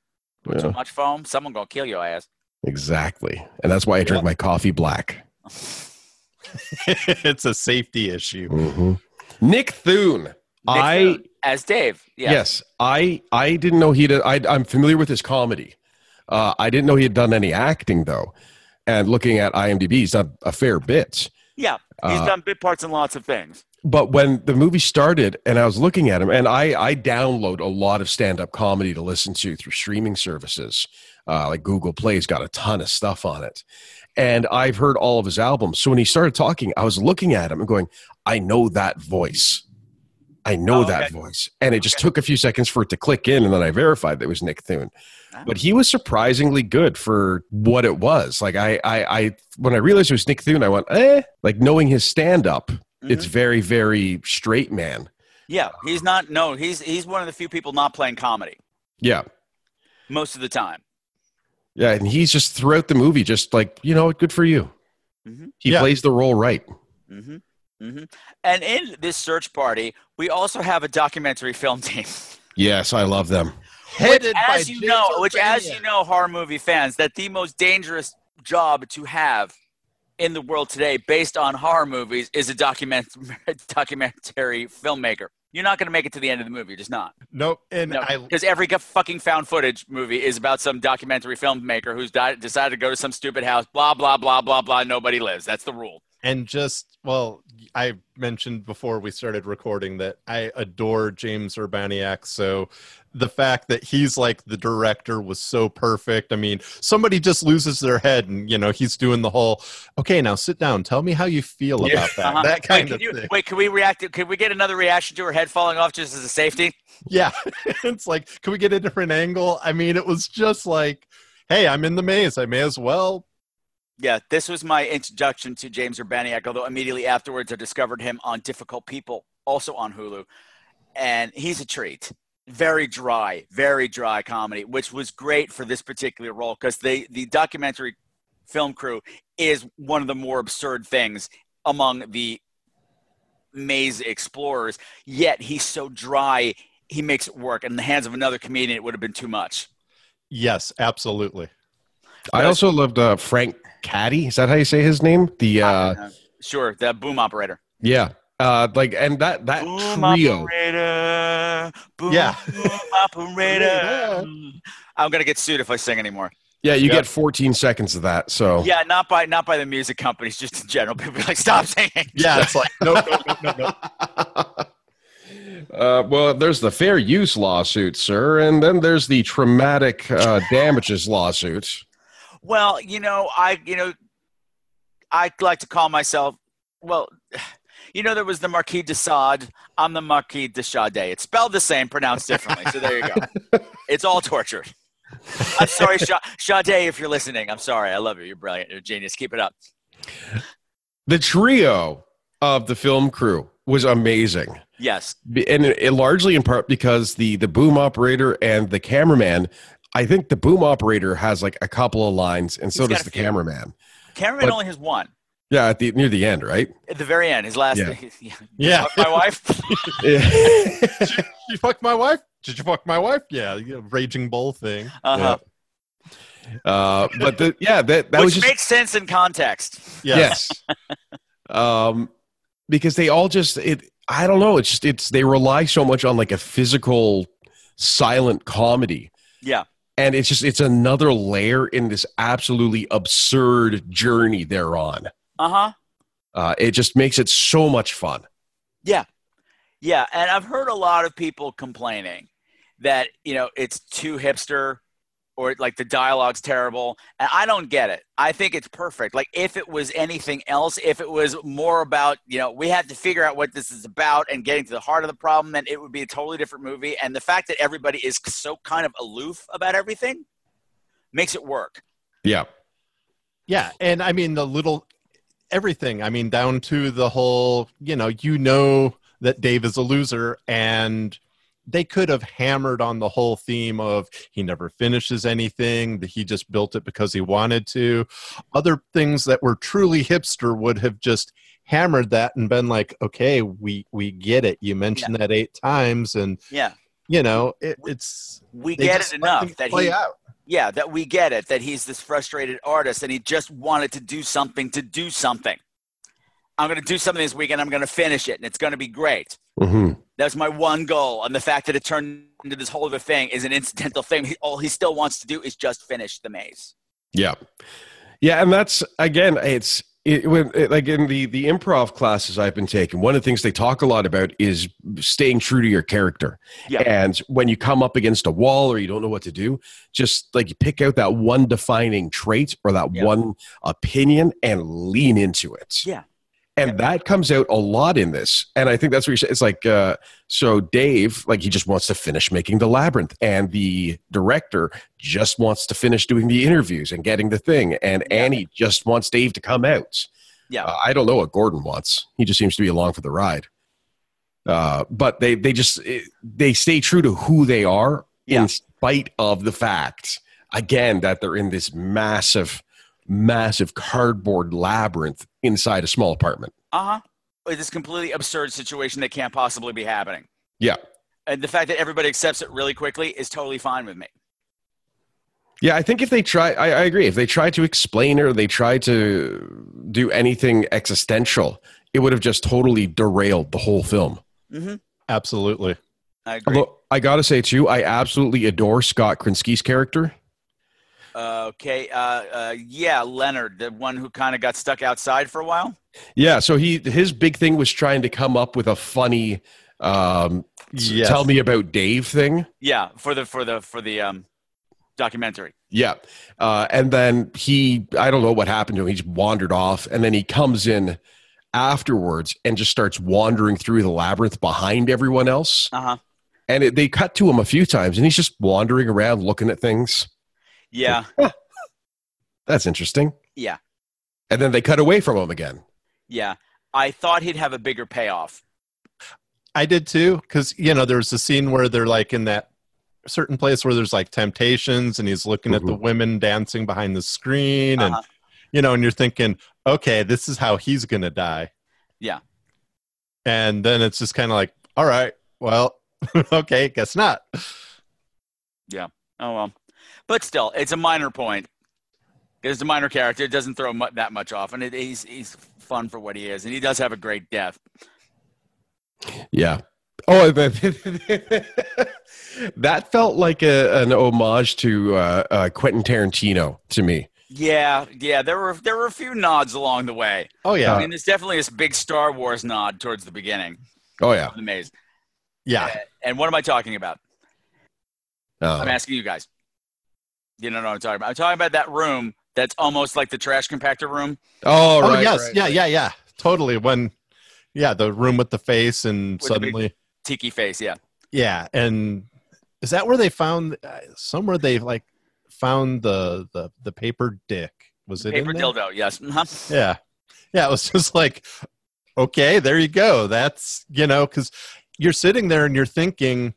Yeah. Too much foam, someone gonna kill your ass. Exactly and that's why i drink my coffee black it's a safety issue. hmm nick thune Nick i Fury as Dave. Yeah. yes i i didn't know he did I, i'm familiar with his comedy uh, i didn't know he had done any acting though and looking at imdb he's done a fair bit Yeah. He's Uh, done bit parts in lots of things. but when the movie started and I was looking at him, and I, I download a lot of stand up comedy to listen to through streaming services, uh, like Google Play's got a ton of stuff on it. And I've heard all of his albums. So when he started talking, I was looking at him and going, I know that voice. I know Oh, that voice. And it just took a few seconds for it to click in. And then I verified that it was Nick Thune. But he was surprisingly good for what it was. Like I, I, I when I realized it was Nick Thune, I went, eh. Like knowing his stand up, it's Mm-hmm. very, very straight man. Yeah, he's not. No, he's he's one of the few people not playing comedy Yeah. most of the time. Yeah. And he's just throughout the movie, just like, you know good for you. Mhm. He Yeah. plays the role right. hmm hmm And in this search party, we also have a documentary film team. Yes, I love them. Headed by as you James know, which as you know, horror movie fans, that the most dangerous job to have in the world today, based on horror movies, is a document documentary filmmaker. You're not going to make it to the end of the movie. You're just not. Nope. And No, I because every fucking found footage movie is about some documentary filmmaker who's decided to go to some stupid house. Blah blah blah blah blah. Nobody lives. That's the rule. And just well, I mentioned before we started recording that I adore James Urbaniak. So the fact that he's like the director was so perfect. I mean, somebody just loses their head, and you know he's doing the whole. Okay, now sit down. Tell me how you feel Yeah. about that. Uh-huh. That kind wait, of can you, thing. Wait, can we react? Can we get another reaction to her head falling off just as a safety? Yeah, it's like, can we get a different angle? I mean, it was just like, hey, I'm in the maze. I may as well. Yeah, this was my introduction to James Urbaniak. Although immediately afterwards, I discovered him on Difficult People, also on Hulu, and he's a treat. Very dry, very dry comedy, which was great for this particular role because the the documentary film crew is one of the more absurd things among the maze explorers. Yet he's so dry, he makes it work. In the hands of another comedian, it would have been too much. Yes, absolutely. I also loved uh, Frank Caeti. Is that how you say his name? The uh, Uh, sure, the boom operator. yeah, uh, like and that that Boom trio. operator. Boom, Yeah. boom operator. I'm gonna get sued if I sing anymore. Yeah, you Yep. get 14 seconds of that. So Yeah, not by not by the music companies, just in general. People be like, "Stop singing." Yeah, it's like, nope, nope, nope, nope, nope. Uh, well, there's the fair use lawsuit, sir, and then there's the traumatic uh, damages lawsuit. Well, you know, I you know, I like to call myself. Well, you know, there was the Marquis de Sade. I'm the Marquis de Sade. It's spelled the same, pronounced differently. So there you go. It's all tortured. I'm sorry, Sade, if you're listening. I'm sorry. I love you. You're brilliant. You're a genius. Keep it up. The trio of the film crew was amazing. Yes. And it, it largely in part because the the boom operator and the cameraman i think the boom operator has like a couple of lines and so He's does the few. cameraman Cameron But- only has one. yeah at the near the end right At the very end, his last. Yeah. Yeah. Yeah. My wife. yeah. you fuck my wife? Did you fuck my wife? Yeah, you know, raging bull thing. Uh-huh. uh but the yeah that that Which was just makes sense in context. Yes. yes um because they all just it i don't know it's just it's they rely so much on like a physical silent comedy Yeah. And it's just it's another layer in this absolutely absurd journey they're on Uh huh. uh, it just makes it so much fun Yeah. Yeah. And I've heard a lot of people complaining that, you know, it's too hipster or like the dialogue's terrible. And I don't get it. I think it's perfect. Like if it was anything else, if it was more about, you know, we had to figure out what this is about and getting to the heart of the problem, then it would be a totally different movie. And the fact that everybody is so kind of aloof about everything makes it work. yeah Yeah, and I mean the little everything. I mean down to the whole, you know, you know that Dave is a loser and they could have hammered on the whole theme of he never finishes anything, that he just built it because he wanted to. Other things that were truly hipster would have just hammered that and been like, "Okay, we we get it. You mentioned that 8 times and Yeah. you know, it, it's We get it enough that play he, out. yeah, that we get it that he's this frustrated artist and he just wanted to do something to do something. I'm going to do something this weekend. I'm going to finish it and it's going to be great. Hmm That's my one goal. And the fact that it turned into this whole other thing is an incidental thing. He, all he still wants to do is just finish the maze. yeah yeah and that's again it's it, when it, like in the the improv classes I've been taking, one of the things they talk a lot about is staying true to your character. Yeah. And when you come up against a wall or you don't know what to do, just like you pick out that one defining trait or that Yeah. one opinion and lean into it. Yeah. And that comes out a lot in this. And I think that's what you're saying. It's like, uh, so Dave, like, he just wants to finish making the labyrinth. And the director just wants to finish doing the interviews and getting the thing. And Annie just wants Dave to come out. Yeah. Uh, I don't know what Gordon wants. He just seems to be along for the ride. Uh, but they, they just, eh, they stay true to who they are in spite of the fact, again, that they're in this massive, massive cardboard labyrinth inside a small apartment. Uh huh. This completely absurd situation that can't possibly be happening. Yeah. And the fact that everybody accepts it really quickly is totally fine with me. Yeah, I think if they try, I, I agree. If they try to explain or they try to do anything existential, it would have just totally derailed the whole film. Mm-hmm. Absolutely. I agree. Although I gotta say too, I absolutely adore Scott Krinsky's character. Uh, okay. Uh, uh, yeah, Leonard, the one who kind of got stuck outside for a while. Yeah, so he his big thing was trying to come up with a funny um Yes. tell me about Dave thing. Yeah, for the for the for the um documentary. Yeah. Uh, and then he, I don't know what happened to him. He just wandered off. And then he comes in afterwards and just starts wandering through the labyrinth behind everyone else. Uh huh. And it, they cut to him a few times and he's just wandering around looking at things. Yeah. That's interesting. Yeah. And then they cut away from him again. Yeah. I thought he'd have a bigger payoff. I did too, because you know there's a scene where they're like in that certain place where there's like temptations, and he's looking at the women dancing behind the screen, and Uh-huh. you know, and you're thinking, okay, this is how he's gonna die, Yeah. and then it's just kind of like, all right, well, okay, guess not. Yeah. Oh well. But still, it's a minor point. It's a minor character. It doesn't throw mu- that much off, and it, he's he's fun for what he is, and he does have a great death. Yeah. Oh, that, felt like a, an homage to uh, uh, Quentin Tarantino to me. Yeah, yeah. There were there were a few nods along the way. Oh yeah, I mean, there's definitely this big Star Wars nod towards the beginning Oh, yeah. the maze. yeah. And what am I talking about? Uh, I'm asking you guys. You don't know what I'm talking about. I'm talking about that room that's almost like the trash compactor room. oh, oh right. yes, right, yeah, right. yeah, yeah, totally. When, yeah, the room with the face, and With suddenly, Tiki face, yeah. yeah, and is that where they found uh, somewhere they like found the the the paper dick? Was it Paper in there? dildo, yes. Uh-huh. Yeah. Yeah. It was just like, okay, there you go. That's, you know, because you're sitting there and you're thinking,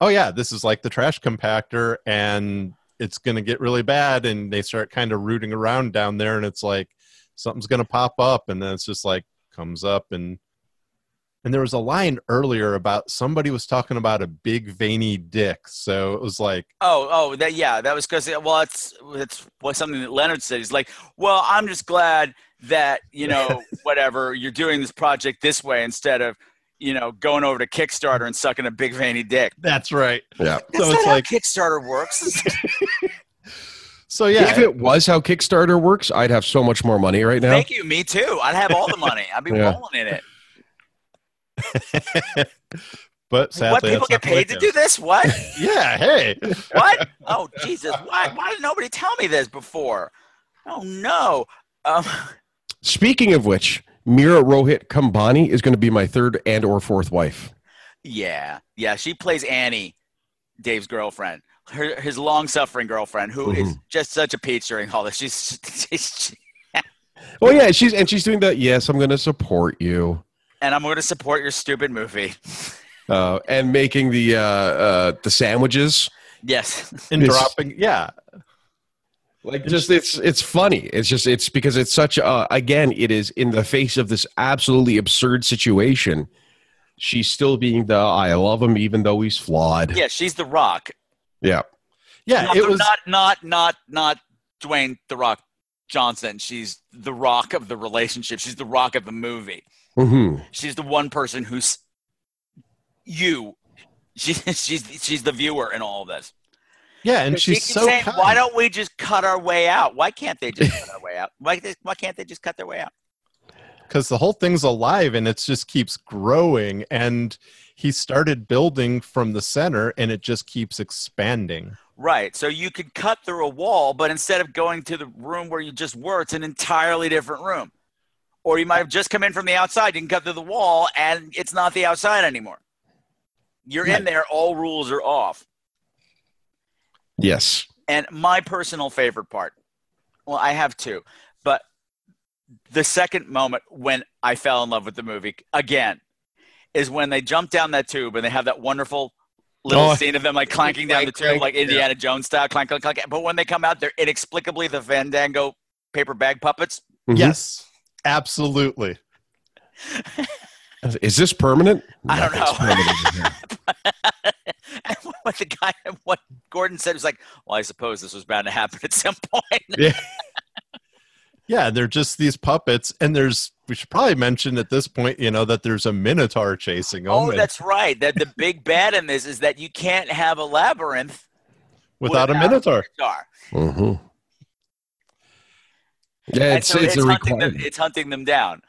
oh, yeah, this is like the trash compactor and it's going to get really bad. And they start kind of rooting around down there and it's like something's going to pop up. And then it's just like comes up and, and there was a line earlier about somebody was talking about a big veiny dick. So it was like, Oh, oh, that yeah, that was because well, it's it's what something that Leonard said. He's like, well, I'm just glad that you know whatever you're doing this project this way instead of you know going over to Kickstarter and sucking a big veiny dick. that's right. Yeah. That's So not it's how like, Kickstarter works. so yeah. If it was how Kickstarter works, I'd have so much more money right now. Thank you, me too. I'd have all the money. I'd be Yeah. rolling in it. but sadly, what people get not the way paid to do this? What? Yeah. Hey. what? Oh Jesus! Why? Why did nobody tell me this before? Oh no. Um, Speaking of which, Meera Rohit Kumbhani is going to be my third and or fourth wife. Yeah, yeah. She plays Annie, Dave's girlfriend, her, his long-suffering girlfriend, who is Mhm. just such a peach during all this. She's, she's Oh yeah, she's and she's doing that. Yes, I'm going to support you. and I'm going to support your stupid movie. Uh, and making the uh, uh, the sandwiches. Yes, And dropping. Yeah. Like just it's it's funny. It's just it's because it's such a again it is in the face of this absolutely absurd situation. She's still being the I love him even though he's flawed. yeah. She's the Rock. Yeah. Yeah. not, It was. not not not not Dwayne the Rock Johnson. She's the Rock of the relationship. She's the Rock of the movie. hmm She's the one person who's you. She, she's she's the viewer in all of this. Yeah. And She she's keeps so. saying, kind. "Why don't we just cut our way out? Why can't they just cut our way out? Why, why can't they just cut their way out?" because the whole thing's alive and it just keeps growing. And he started building from the center and it just keeps expanding. Right. So you could cut through a wall, but instead of going to the room where you just were, it's an entirely different room. Or you might have just come in from the outside. You can cut through the wall and it's not the outside anymore. You're in there, all rules are off. Yes. And my personal favorite part, well, I have two, but the second moment when I fell in love with the movie again is when they jump down that tube and they have that wonderful little Oh, scene of them like clanking down the tube clank, like Indiana Jones style, clank, clank, clank. But when they come out, they're inexplicably the Fandango paper bag puppets. Mhm. Yes, absolutely. Is this permanent? I don't know. what the guy, what Gordon said was like, "Well, I suppose this was bound to happen at some point." yeah. Yeah, they're just these puppets, and there's we should probably mention at this point, you know, that there's a minotaur chasing them. Oh, and that's right. That the big bad in this is that you can't have a labyrinth without, a minotaur. minotaur. Mhm. Yeah, it's so it's, it's, a hunting them, it's hunting them down.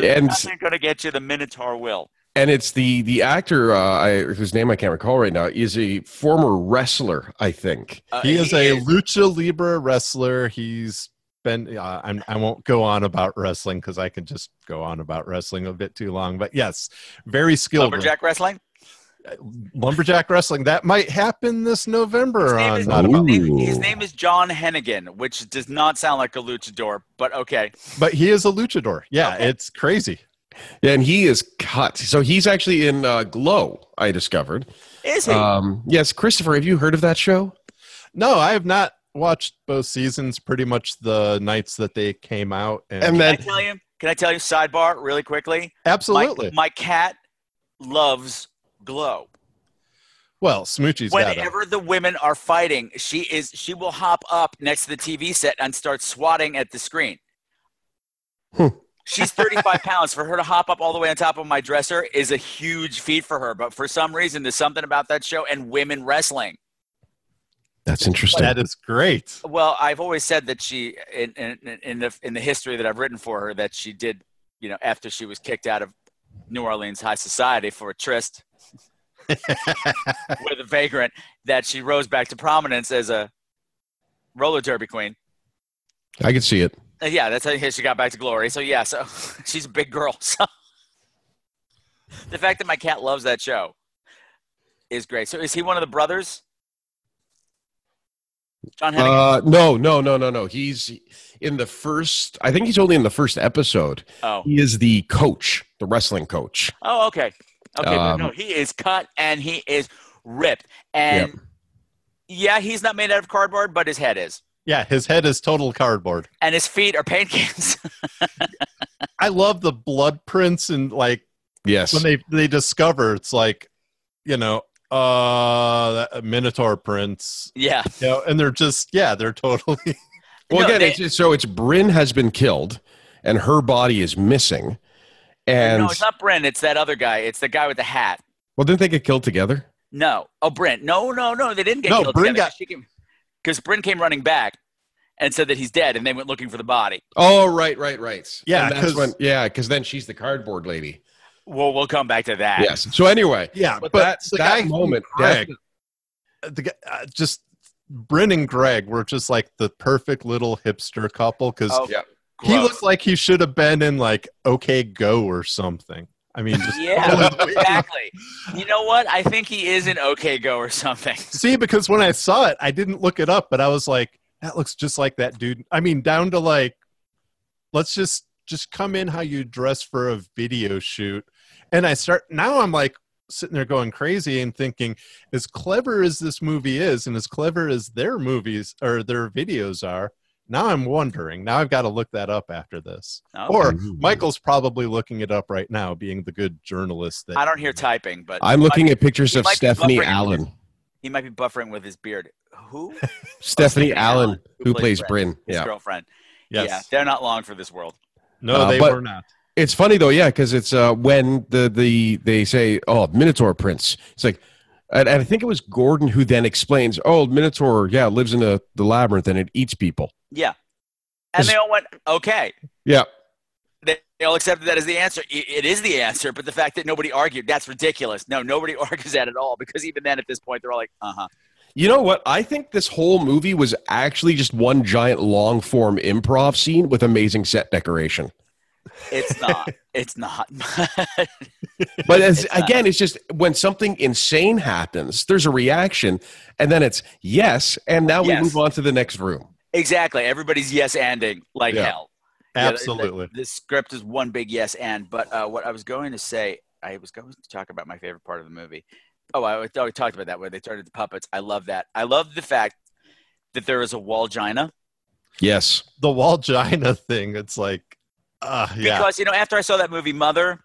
And Nothing going to get you. The Minotaur will. and it's the the actor uh, I, whose name I can't recall right now is a former wrestler, I think. Uh, he is a lucha libre wrestler. He's been. Uh, I'm, I won't go on about wrestling because I can just go on about wrestling a bit too long. But yes, very skilled. lumberjack wrestling. Lumberjack wrestling. That might happen this November His name, on. is, Not his, About- name, his name is John Hennigan, which does not sound like a luchador, but okay. but he is a luchador. Yeah, Okay. it's crazy. Yeah, and he is cut. So he's actually in uh, Glow. I discovered. Is he? Um, yes, Christopher, have you heard of that show? No, I have not watched both seasons. Pretty much the nights that they came out, and, And Can I tell you? Can I tell you? Sidebar, really quickly. absolutely. My, my cat loves Glow. well, Smoochie's got. Whenever the women are fighting, she is she will hop up next to the TV set and start swatting at the screen. Hmm. She's 35 pounds. For her to hop up all the way on top of my dresser is a huge feat for her. But for some reason, there's something about that show and women wrestling. that's interesting. That is great. Well, I've always said that she, in, in, in the in the history that I've written for her, that she did, you know, after she was kicked out of New Orleans high society for a tryst with a vagrant, that she rose back to prominence as a roller derby queen. I can see it. Uh, yeah, that's how she got back to glory. So yeah, so she's a big girl. So the fact that my cat loves that show is great. So is he one of the brothers? John Hennigan. Uh, no, no, no, no, no. He's in the first. I think he's only in the first episode. oh, He is the coach, the wrestling coach. oh, okay, okay. but Um, no, he is cut and he is ripped. And yeah, he's not made out of cardboard, but his head is, Yeah, his head is total cardboard. and his feet are paint cans. I love the blood prints and like Yes. when they they discover it's like, you know, uh, that- Minotaur prints. yeah. You know, and they're just yeah, they're totally. well, No, again, they- it's, it's- so it's Bryn has been killed, and her body is missing. And no, it's not Brent. It's that other guy. It's the guy with the hat. well, didn't they get killed together? No. Oh, Brent. No, no, no. They didn't get No, killed Bryn together. got- Because Brent came running back and said that he's dead, and they went looking for the body. Oh, right, right, right. Yeah, And that's 'cause- when yeah, because then she's the cardboard lady. Well, we'll come back to that. Yes. So anyway, Yeah, but, but that, the that guy moment, Greg, the guy, uh, just Bryn and Greg were just like the perfect little hipster couple because Oh, Yeah. He gross. looked like he should have been in like OK Go or something. I mean, just Yeah, exactly. You know what? I think he is an OK Go or something. See, because when I saw it, I didn't look it up, but I was like, that looks just like that dude. I mean, down to like, let's just just come in how you dress for a video shoot. And I start now I'm like sitting there going crazy and thinking, as clever as this movie is, and as clever as their movies or their videos are, now I'm wondering. Now I've got to look that up after this. Okay. Or. Michael's probably looking it up right now, being the good journalist that I don't hear typing, but I'm looking might- at pictures of Stephanie buffering with Allynne. his- He might be buffering with his beard. Who? Stephanie Stephanie Allynne, Allynne, who plays Bryn, Bryn. His Yeah. girlfriend. Yes. Yeah, they're not long for this world. No, Uh, they but- were not. It's funny though, yeah, because it's uh, when the the they say, "Oh, Minotaur prints." It's like, and, I think it was Gordon who then explains, "Oh, Minotaur, yeah, lives in the the labyrinth and it eats people." Yeah. And they all went, okay. Yeah, They all accepted that as the answer. I- It is the answer, but the fact that nobody argued, that's ridiculous. No, nobody argues that at all because even then at this point, they're all like, uh huh. You know what? I think this whole movie was actually just one giant long form improv scene with amazing set decoration. It's not. it's not. But as, It's not. again, it's just when something insane happens, there's a reaction, and then it's yes, and now we Yes. move on to the next room. exactly. Everybody's yes anding like Yeah. hell. Yeah, the- Absolutely. The, the script is one big yes and. But uh, what I was going to say, I was going to talk about my favorite part of the movie. Oh, I already talked about that where they started the puppets. I love that. I love the fact that there is a Wallgina Yes. the Wallgina thing, it's like, uh, yeah. because you know after I saw that movie Mother,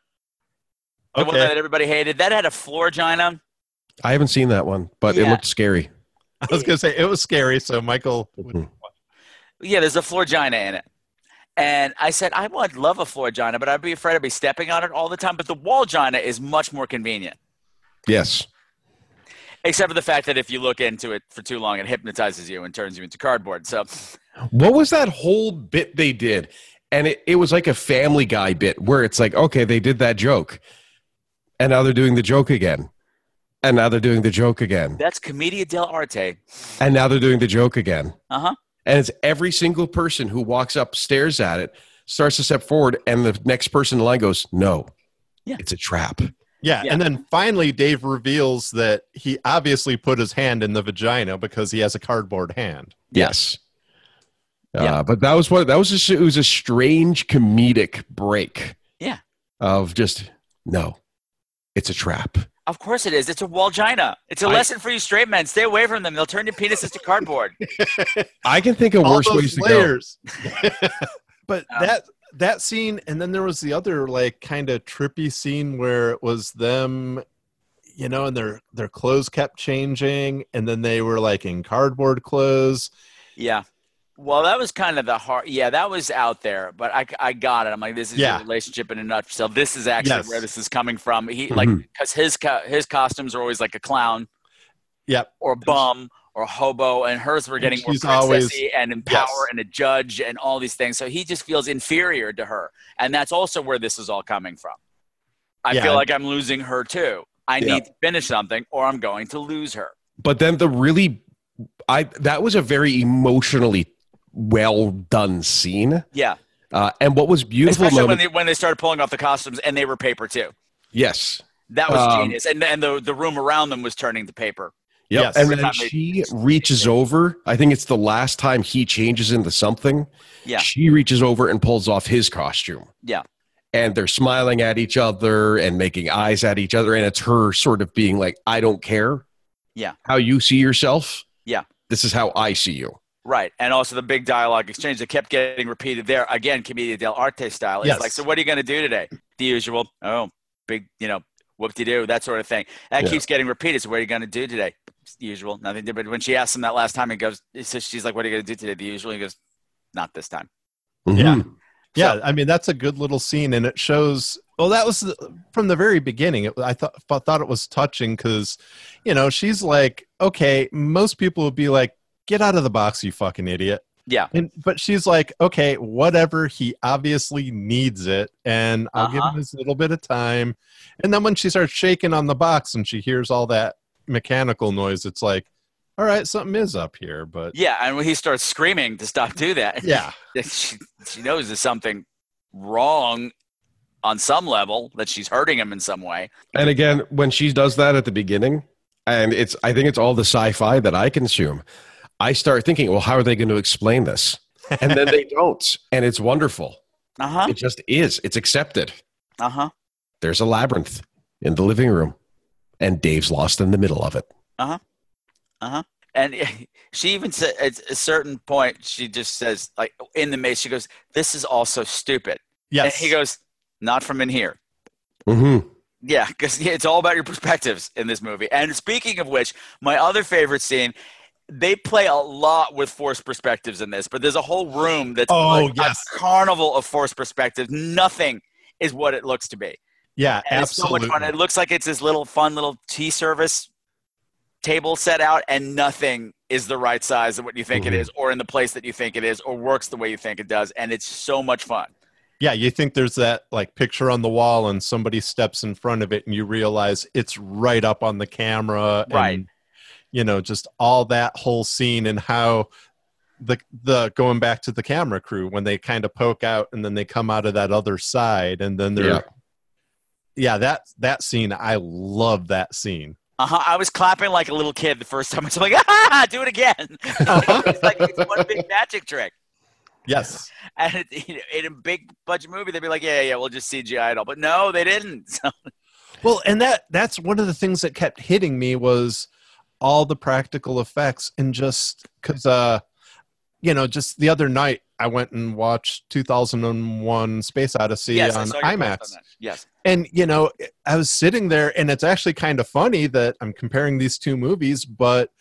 the one that everybody hated, that had a floorgina. I haven't seen that one, but it looked scary. I was going to say it was scary. So Michael, would- Yeah, there's a floorgina in it. And I said, I would love a floorgina, but I'd be afraid I'd be stepping on it all the time. But the wall wallgina is much more convenient. Yes. Except for the fact that if you look into it for too long, it hypnotizes you and turns you into cardboard. So, What was that whole bit they did? And it, it was like a family guy bit where it's like, okay, they did that joke. And now they're doing the joke again. And now they're doing the joke again. that's Commedia dell'arte. And now they're doing the joke again. Uh huh. And it's every single person who walks up, stares at it, starts to step forward, and the next person in line goes, No, Yeah. it's a trap. yeah. Yeah. And then finally, Dave reveals that he obviously put his hand in the vagina because he has a cardboard hand. Yes. Yeah. Uh, but that was what that was. Just, it was a strange comedic break. Yeah. Of just no, it's a trap. Of course it is. It's a wallgina. It's a I- lesson for you straight men. Stay away from them. They'll turn your penises to cardboard. I can think of All worse those ways to go. but Um, that that scene, and then there was the other like kind of trippy scene where it was them, you know, and their their clothes kept changing, and then they were like in cardboard clothes. Yeah. Well, that was kind of the hard. Yeah, that was out there, but I, I got it. I'm like, this is Yeah. your relationship in a nutshell. This is actually Yes. where this is coming from. He like Mhm. because his co- his costumes are always like a clown Yep. or bum or hobo, and hers were And getting more she's always- and in power Yes. and a judge and all these things. So he just feels inferior to her, and that's also where this is all coming from. I Yeah. feel like I'm losing her too. I Yeah. need to finish something, or I'm going to lose her. But then the really, I that was a very emotionally well done scene. Yeah, Uh, and what was beautiful especially when they when they started pulling off the costumes and they were paper too. yes, That was Um, genius, and and the the room around them was turning to paper. Yep. Yes. And Every then she reaches over. I think it's the last time he changes into something. Yeah. She reaches over and pulls off his costume. Yeah, And they're smiling at each other and making eyes at each other. And it's her sort of being like, I don't care yeah, how you see yourself. yeah. This is how I see you. Right, and also the big dialogue exchange that kept getting repeated there again, commedia dell'arte style. It's Yes. like, so what are you going to do today? The usual. Oh, big, you know, whoop de doo, that sort of thing. That Yeah. keeps getting repeated. So what are you going to do today? The usual, nothing. to- But when she asked him that last time, he goes, so she's like, what are you going to do today? The usual. He goes, not this time. Yeah. Mhm. Yeah, I mean that's a good little scene, and it shows. Well, that was the, from the very beginning. It, I thought thought thought it was touching because, you know, she's like, okay, most people would be like, "Get out of the box, you fucking idiot." Yeah, And but she's like, okay, whatever. He obviously needs it, and I'll give Uh-huh. him his little bit of time. And then when she starts shaking on the box and she hears all that mechanical noise, it's like, all right, something is up here. But yeah. And when he starts screaming to stop do that, yeah, she, she knows there's something wrong on some level that she's hurting him in some way. And again, when she does that at the beginning, and it's I think it's all the sci-fi that I consume. I start thinking, well, how are they going to explain this? And then they don't, and it's wonderful. Uh huh. It just is. It's accepted. Uh huh. There's a labyrinth in the living room, and Dave's lost in the middle of it. Uh huh. Uh huh. And she even said at a certain point, she just says, like in the maze, she goes, "This is also stupid." yes, And he goes, "Not from in here." Mm-hmm. Yeah, because it's all about your perspectives in this movie. And speaking of which, my other favorite scene. They play a lot with forced perspectives in this, but there's a whole room that's Oh, like yes. a carnival of forced perspectives. Nothing is what it looks to be. yeah, And absolutely. it's so much fun. It looks like it's this little fun little tea service table set out, and nothing is the right size of what you think it Mhm. is, or in the place that you think it is, or works the way you think it does. And it's so much fun. Yeah, you think there's that like picture on the wall and somebody steps in front of it and you realize it's right up on the camera. Right. And, you know, just all that whole scene and how the the going back to the camera crew when they kind of poke out and then they come out of that other side and then they're Yeah. yeah, that that scene I love that scene. Uh-huh. I was clapping like a little kid the first time. I was like, ah, do it again. it's like it's one big magic trick. Yes. And it, in a big budget movie, they'd be like, yeah, yeah, we'll just CGI it all. But no, they didn't. So, Well, and that that's one of the things that kept hitting me was all the practical effects and just cuz uh you know, just the other night I went and watched 2001 Space Odyssey yes, on saw your post IMAX. on. Yes. And you know, I was sitting there and it's actually kind of funny that I'm comparing these two movies, but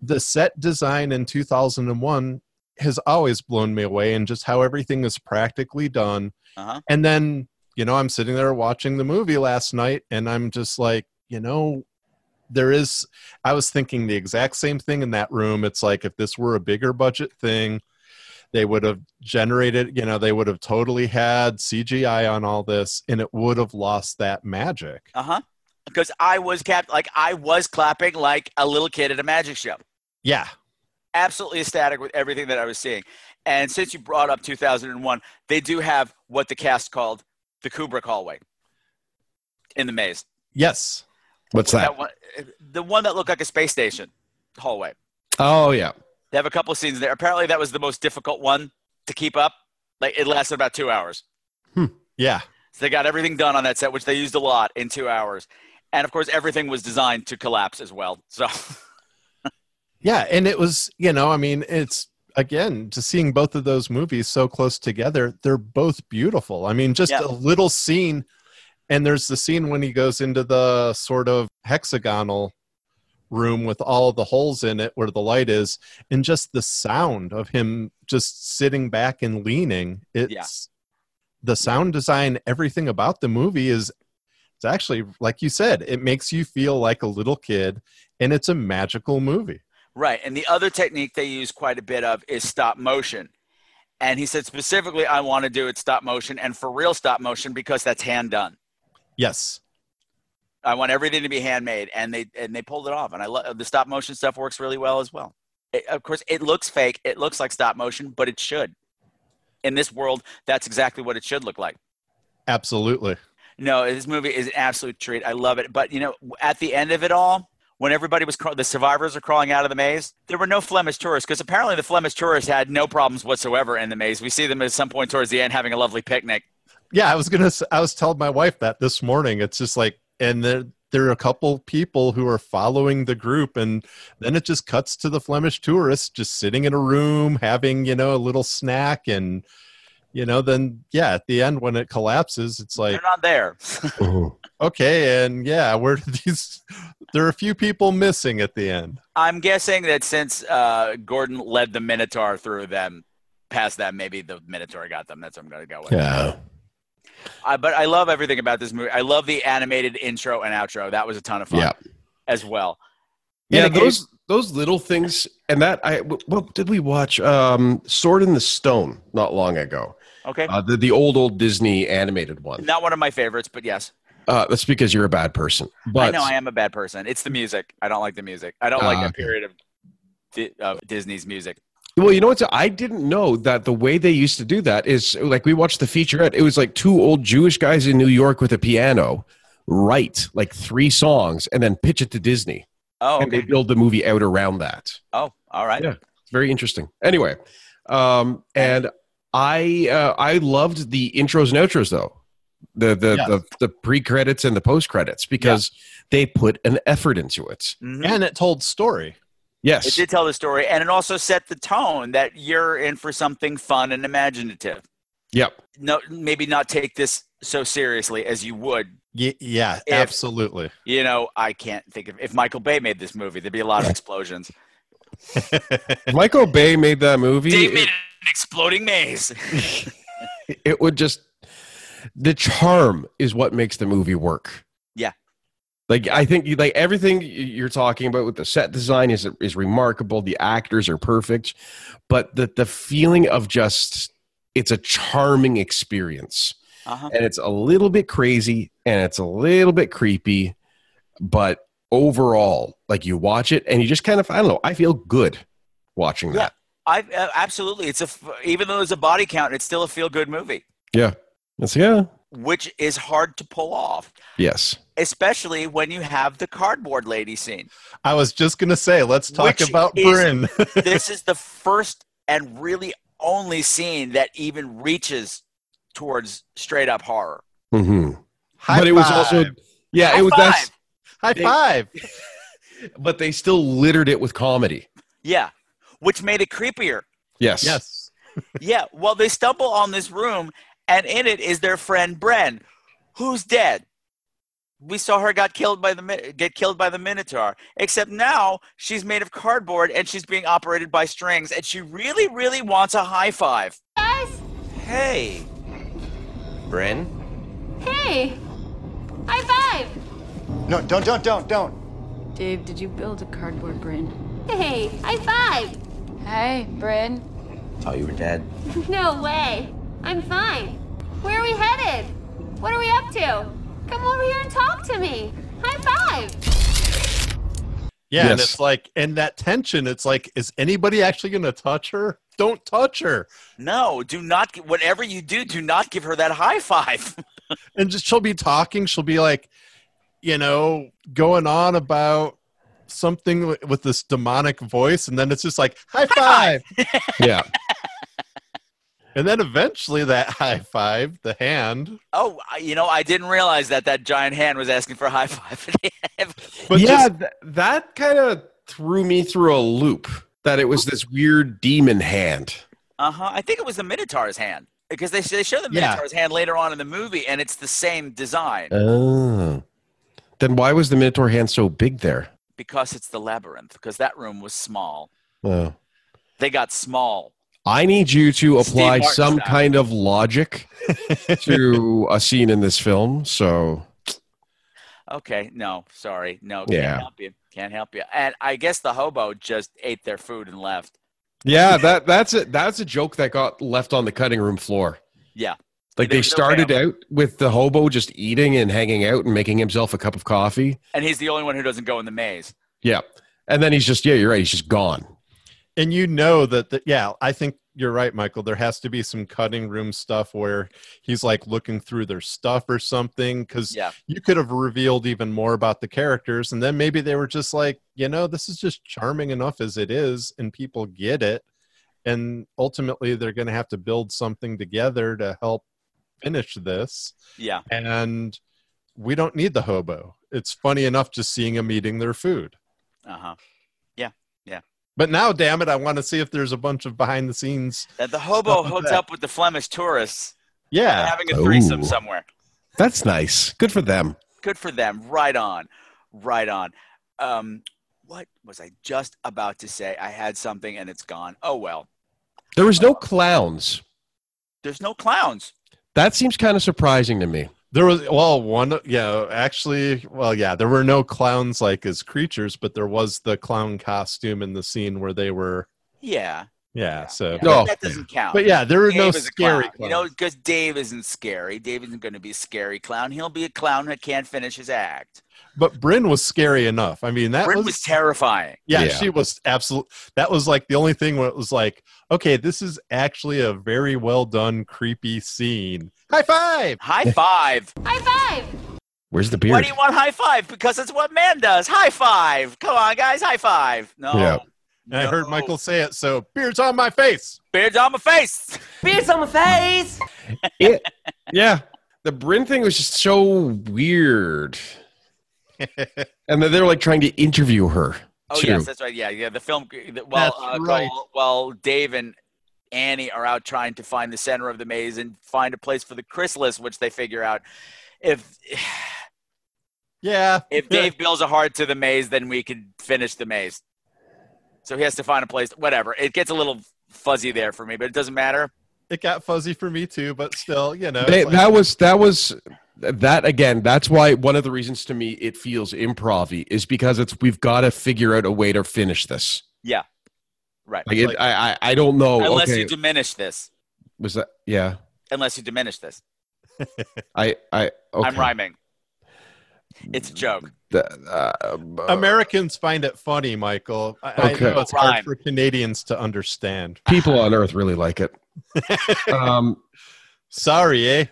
the set design in 2001 has always blown me away and just how everything is practically done. Uh-huh. And then, you know, I'm sitting there watching the movie last night and I'm just like, you know, there is I was thinking the exact same thing in that room. It's like if this were a bigger budget thing, they would have generated, you know, they would have totally had CGI on all this and it would have lost that magic. Uh huh. Because I was cap like I was clapping like a little kid at a magic show. Yeah. Absolutely ecstatic with everything that I was seeing. And since you brought up 2001, they do have what the cast called the Kubrick hallway in the maze. Yes. What's that? one, the one that looked like a space station hallway. Oh yeah. They have a couple of scenes there. Apparently, that was the most difficult one to keep up. Like it lasted about two hours. Hmm. Yeah. So they got everything done on that set, which they used a lot in two hours. And of course, everything was designed to collapse as well. So Yeah, and it was, you know, I mean, it's again, to seeing both of those movies so close together, they're both beautiful. I mean, just Yeah. a little scene and there's the scene when he goes into the sort of hexagonal room with all the holes in it where the light is and just the sound of him just sitting back and leaning. It's the sound design, everything about the movie is it's actually like you said, it makes you feel like a little kid and it's a magical movie. Right. And the other technique they use quite a bit of is stop motion. And he said specifically, I want to do it stop motion and for real stop motion because that's hand done. Yes. I want everything to be handmade, and they and they pulled it off. And I love the stop motion stuff works really well as well. It, of course, it looks fake. It looks like stop motion, but it should. In this world, that's exactly what it should look like. Absolutely. No, this movie is an absolute treat. I love it. But you know, at the end of it all, when everybody was craw- the survivors are crawling out of the maze, there were no Flemish tourists because apparently the Flemish tourists had no problems whatsoever in the maze. We see them at some point towards the end having a lovely picnic. Yeah, I was gonna. I was telling my wife that this morning. It's just like, and there there are a couple people who are following the group, and then it just cuts to the Flemish tourists just sitting in a room having you know a little snack, and you know then yeah, at the end when it collapses, it's like They're not there. okay, and yeah, where did these? There are a few people missing at the end. I'm guessing that since uh, Gordon led the Minotaur through them, past them, maybe the Minotaur got them. That's what I'm going to go with. Yeah. Uh, but I love everything about this movie. I love the animated intro and outro. That was a ton of fun Yeah. as well. Yeah, And it those those little things, and that I what did we watch? Um, Sword in the Stone not long ago. Okay. Uh, the the old old Disney animated one. Not one of my favorites, but yes. Uh, that's because you're a bad person. But I know I am a bad person. It's the music. I don't like the music. I don't Ah, like that period of Di- of Disney's music. Well, you know what? I didn't know that the way they used to do that is like we watched the featurette. It was like two old Jewish guys in New York with a piano write like three songs and then pitch it to Disney. Oh, And they build the movie out around that. Oh, all right. Yeah, it's very interesting. Anyway, um, and I uh, I loved the intros and outros though, the the Yes. the, the pre credits and the post credits because they put an effort into it. Mhm. And it told story. Yes, It did tell the story, and it also set the tone that you're in for something fun and imaginative. Yep. No, maybe not take this so seriously as you would. Ye- yeah, If- absolutely. You know, I can't think of if Michael Bay made this movie, there'd be a lot of explosions. Michael Bay made that movie. Dave it- made an exploding maze. it would just the charm is what makes the movie work Yeah. Like i think you like everything you're talking about with the set design is is remarkable the actors are perfect but the the feeling of just it's a charming experience. Uh-huh. And it's a little bit crazy and it's a little bit creepy, but overall, like you watch it and you just kind of, I don't know, I feel good watching Yeah, that. I uh, absolutely. It's a even though there's a body count, it's still a feel good movie, Yeah. It's, yeah. Which is hard to pull off, Yes. especially when you have the cardboard lady scene. I was just gonna say, let's talk Which about is- Bryn. this is the first and really only scene that even reaches towards straight up horror. hmm High but it was also, yeah, High it was that's, high they- five. but they still littered it with comedy. Yeah, which made it creepier. Yes. Yes. Yeah, well, they stumble on this room, and in it is their friend Bren, who's dead. We saw her got killed by the get killed by the Minotaur. Except now she's made of cardboard and she's being operated by strings, and she really, really wants a high five. Guys, Hey. Bryn? hey! High five! No, don't, don't, don't, don't. Dave, did you build a cardboard brain? Hey, high five! Hey, Bryn. Thought you were dead. No way! I'm fine. Where are we headed? What are we up to? Come over here and talk to me. High five! Yeah, and it's like, and that tension, it's like, is anybody actually gonna touch her? Don't touch her. No, do not. Whatever you do, do not give her that high five. And just she'll be talking, she'll be like, you know, going on about something with this demonic voice, and then it's just like, high five. Yeah. And then eventually that high five, the hand. oh, you know, I didn't realize that that giant hand was asking for a high five. But yeah, just- th- that kind of threw me through a loop that it was this weird demon hand. Uh huh. I think it was the Minotaur's hand because they they show the Yeah. Minotaur's hand later on in the movie, and it's the same design Oh. Then why was the Minotaur hand so big there? because it's the labyrinth. Because that room was small. Oh. They got small. I need you to apply some style. kind of logic to a scene in this film. So, Okay, no, sorry, no, Yeah. can't help you, can't help you. And I guess the hobo just ate their food and left. yeah, that that's a that's a joke that got left on the cutting room floor. Yeah, Like they was no started out with the hobo just eating and hanging out and making himself a cup of coffee. and he's the only one who doesn't go in the maze. Yeah. And then he's just yeah, you're right, he's just gone. And you know that, that yeah i think you're right michael. There has to be some cutting room stuff where he's like looking through their stuff or something because Yeah, you could have revealed even more about the characters and then maybe they were just like you know this is just charming enough as it is and people get it and ultimately they're going to have to build something together to help finish this. Yeah, and we don't need the hobo. It's funny enough just seeing him eating their food. Uh huh. But now damn it i want to see if there's a bunch of behind the scenes That the hobo Stuff hooked up with the Flemish tourists, yeah having a threesome Oh. somewhere. That's nice. Good for them. Good for them. Right on, right on. Um, what was I just about to say? I had something and it's gone. Oh well. There was no clowns. There's no clowns. That seems kind of surprising to me. There was well one yeah actually well yeah there were no clowns like as creatures but there was the clown costume in the scene where they were Yeah. yeah so Yeah, No. Oh, that doesn't count. but yeah there were no Dave a scary You know, because Dave isn't scary. Dave isn't going to be a scary clown. He'll be a clown that can't finish his act. But Bryn was scary enough I mean that Bryn was, was terrifying. yeah, Yeah. she was absolute that was like the only thing where it was like okay this is actually a very well done creepy scene high five High five. High five! Where's the beard? Why do you want high five? Because it's what man does. High five. Come on, guys. High five. No. Yeah. and I heard Michael say it so beard's on my face Beard's on my face. Beards on my face! It- yeah. The Bryn thing was just so weird. and then they're like trying to interview her. Oh too. yes, that's right. Yeah, yeah. The film. Well, uh, right. While, while Dave and Annie are out trying to find the center of the maze and find a place for the chrysalis, which they figure out. If yeah if Dave builds a heart to the maze, then we can finish the maze. So he has to find a place. Whatever. It gets a little fuzzy there for me, but it doesn't matter. it got fuzzy for me too but still you know They- like- that was that was that again that's why one of the reasons to me it feels improv is because it's we've got to figure out a way to finish this Yeah. Right. like, it, I, I i don't know Unless okay you diminish this. Was that? Yeah. Unless you diminish this. I. I. Okay. I'm rhyming. It's a joke. The- uh, Americans find it funny, Michael. I, I Okay. know it's Rhyme. hard for Canadians to understand. people on Earth really like it. Um, Sorry, eh?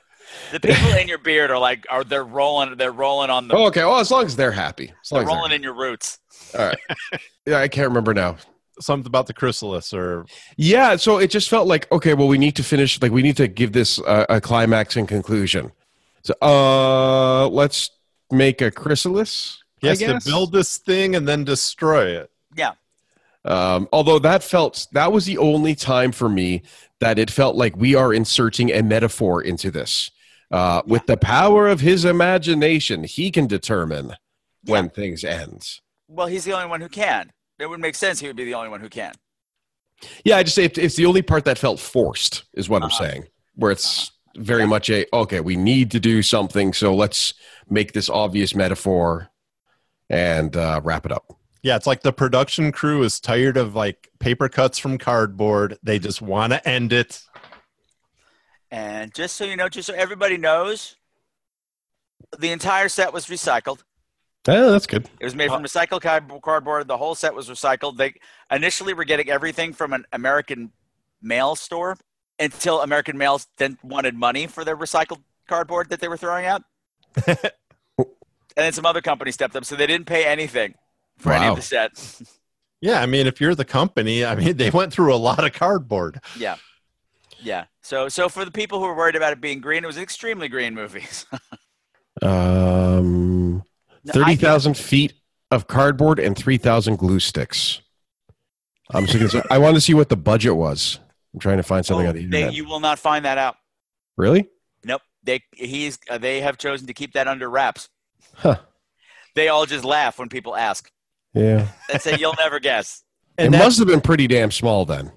The people in your beard are like, are they're rolling? They're rolling on the. oh, okay. Well, as long as they're happy. As long they're as they're rolling in your roots. All right. Yeah, I can't remember now. Something about the chrysalis, or Yeah, so it just felt like okay, well, we need to finish. Like, we need to give this uh, a climax and conclusion. So, uh, let's make a chrysalis. he I has to build this thing and then destroy it. Yeah. Um, although that felt that was the only time for me that it felt like we are inserting a metaphor into this. Uh, With the power of his imagination, he can determine when things end. Well, he's the only one who can. It would make sense. He would be the only one who can. Yeah, I just say it's the only part that felt forced, is what I'm Uh-huh. saying. Where it's very much a okay, we need to do something, so let's make this obvious metaphor and uh, wrap it up. Yeah, it's like the production crew is tired of like paper cuts from cardboard. They just want to end it. And just so you know, just so everybody knows, the entire set was recycled. Oh, that's good. It was made from uh, recycled cardboard. The whole set was recycled. They initially were getting everything from an American mail store until American Mails then wanted money for their recycled cardboard that they were throwing out. and then some other company stepped up, so they didn't pay anything for any of the set. Yeah, I mean, if you're the company, I mean, they went through a lot of cardboard. yeah, yeah. So, so for the people who were worried about it being green, it was an extremely green movies. Um, thirty thousand feet of cardboard and three thousand glue sticks. I'm just I want to see what the budget was. I'm trying to find something on the Oh, they, internet. you will not find that out. really? Nope. They he's uh, they have chosen to keep that under wraps. Huh. They all just laugh when people ask. Yeah. They say you'll never guess. it must have been pretty damn small then.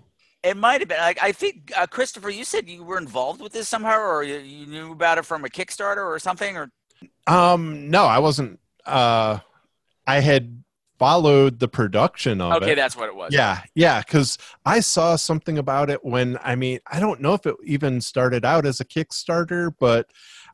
It might have been. Like I think uh, Christopher, you said you were involved with this somehow, or you, you knew about it from a Kickstarter or something, or Um, no, I wasn't. Uh, I had followed the production of it. okay, that's what it was. Yeah, yeah, because I saw something about it when I mean I don't know if it even started out as a Kickstarter, but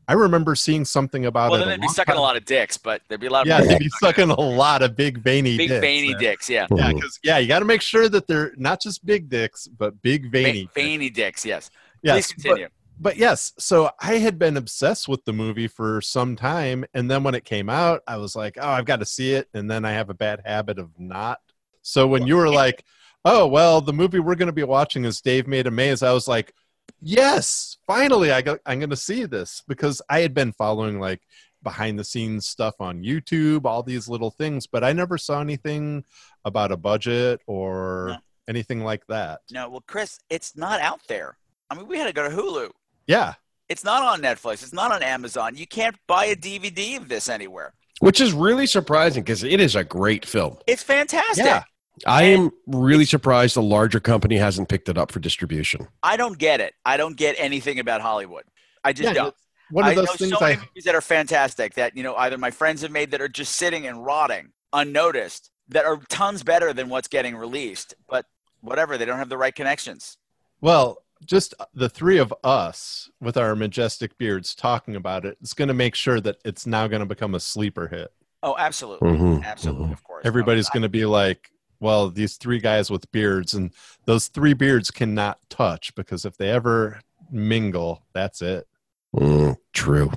I remember seeing something about Well, it. then a they'd be long sucking a lot of dicks, but there'd be a lot of Yeah, they'd be sucking a lot of big veiny big dicks. veiny there. dicks. Yeah, Yeah, mm-hmm. because yeah, you got to make sure that they're not just big dicks, but big veiny. Ve- veiny dicks. Yes. Yes, Please continue. But yes, so I had been obsessed with the movie for some time, and then when it came out, I was like, "Oh, I've got to see it," and then I have a bad habit of not. So when you were like, "Oh, well, the movie we're going to be watching is Dave Made a Maze," I was like, "Yes, finally, I got, I'm going to see this," because I had been following like behind the scenes stuff on YouTube, all these little things, but I never saw anything about a budget or anything like that. No, well, Chris, it's not out there. I mean, we had to go to Hulu. Yeah. It's not on Netflix. It's not on Amazon. You can't buy a DVD of this anywhere. Which is really surprising because it is a great film. It's fantastic. Yeah. I am really surprised a larger company hasn't picked it up for distribution. I don't get it. I don't get anything about Hollywood. I just Yeah, don't. one of I those know things so many I- movies that are fantastic that you know either my friends have made that are just sitting and rotting unnoticed that are tons better than what's getting released. But whatever, they don't have the right connections. Well, just the three of us with our majestic beards talking about it, it's going to make sure that it's now going to become a sleeper hit. Oh, absolutely, Mhm, absolutely, of course. Everybody's going to be like, well, these three guys with beards, and those three beards cannot touch because if they ever mingle, that's it. Mm, true.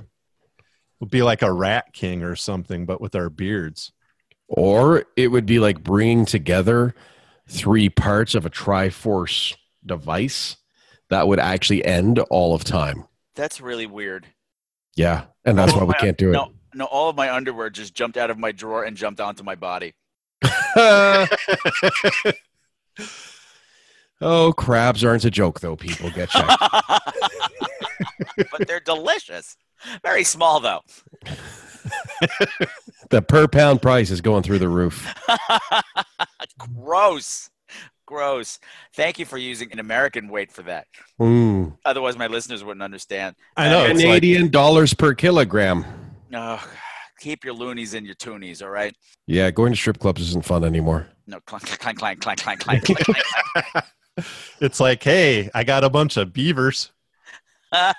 We'll be like a rat king or something, but with our beards. Or it would be like bringing together three parts of a Triforce device that would actually end all of time. That's really weird. Yeah. And that's All why we my- can't do it. No, no, all of my underwear just jumped out of my drawer and jumped onto my body. Oh, crabs aren't a joke, though, people. Get checked. but they're delicious. Very small though. the per pound price is going through the roof. Gross. Gross. Thank you for using an American weight for that. Mm. Otherwise, my listeners wouldn't understand. I know. it's like- Canadian dollars per kilogram. Oh, keep your loonies in your toonies, all right? Yeah, going to strip clubs isn't fun anymore. No, clank, clank, clank, clank, clank, clank, clank, clank. It's like, hey, I got a bunch of beavers.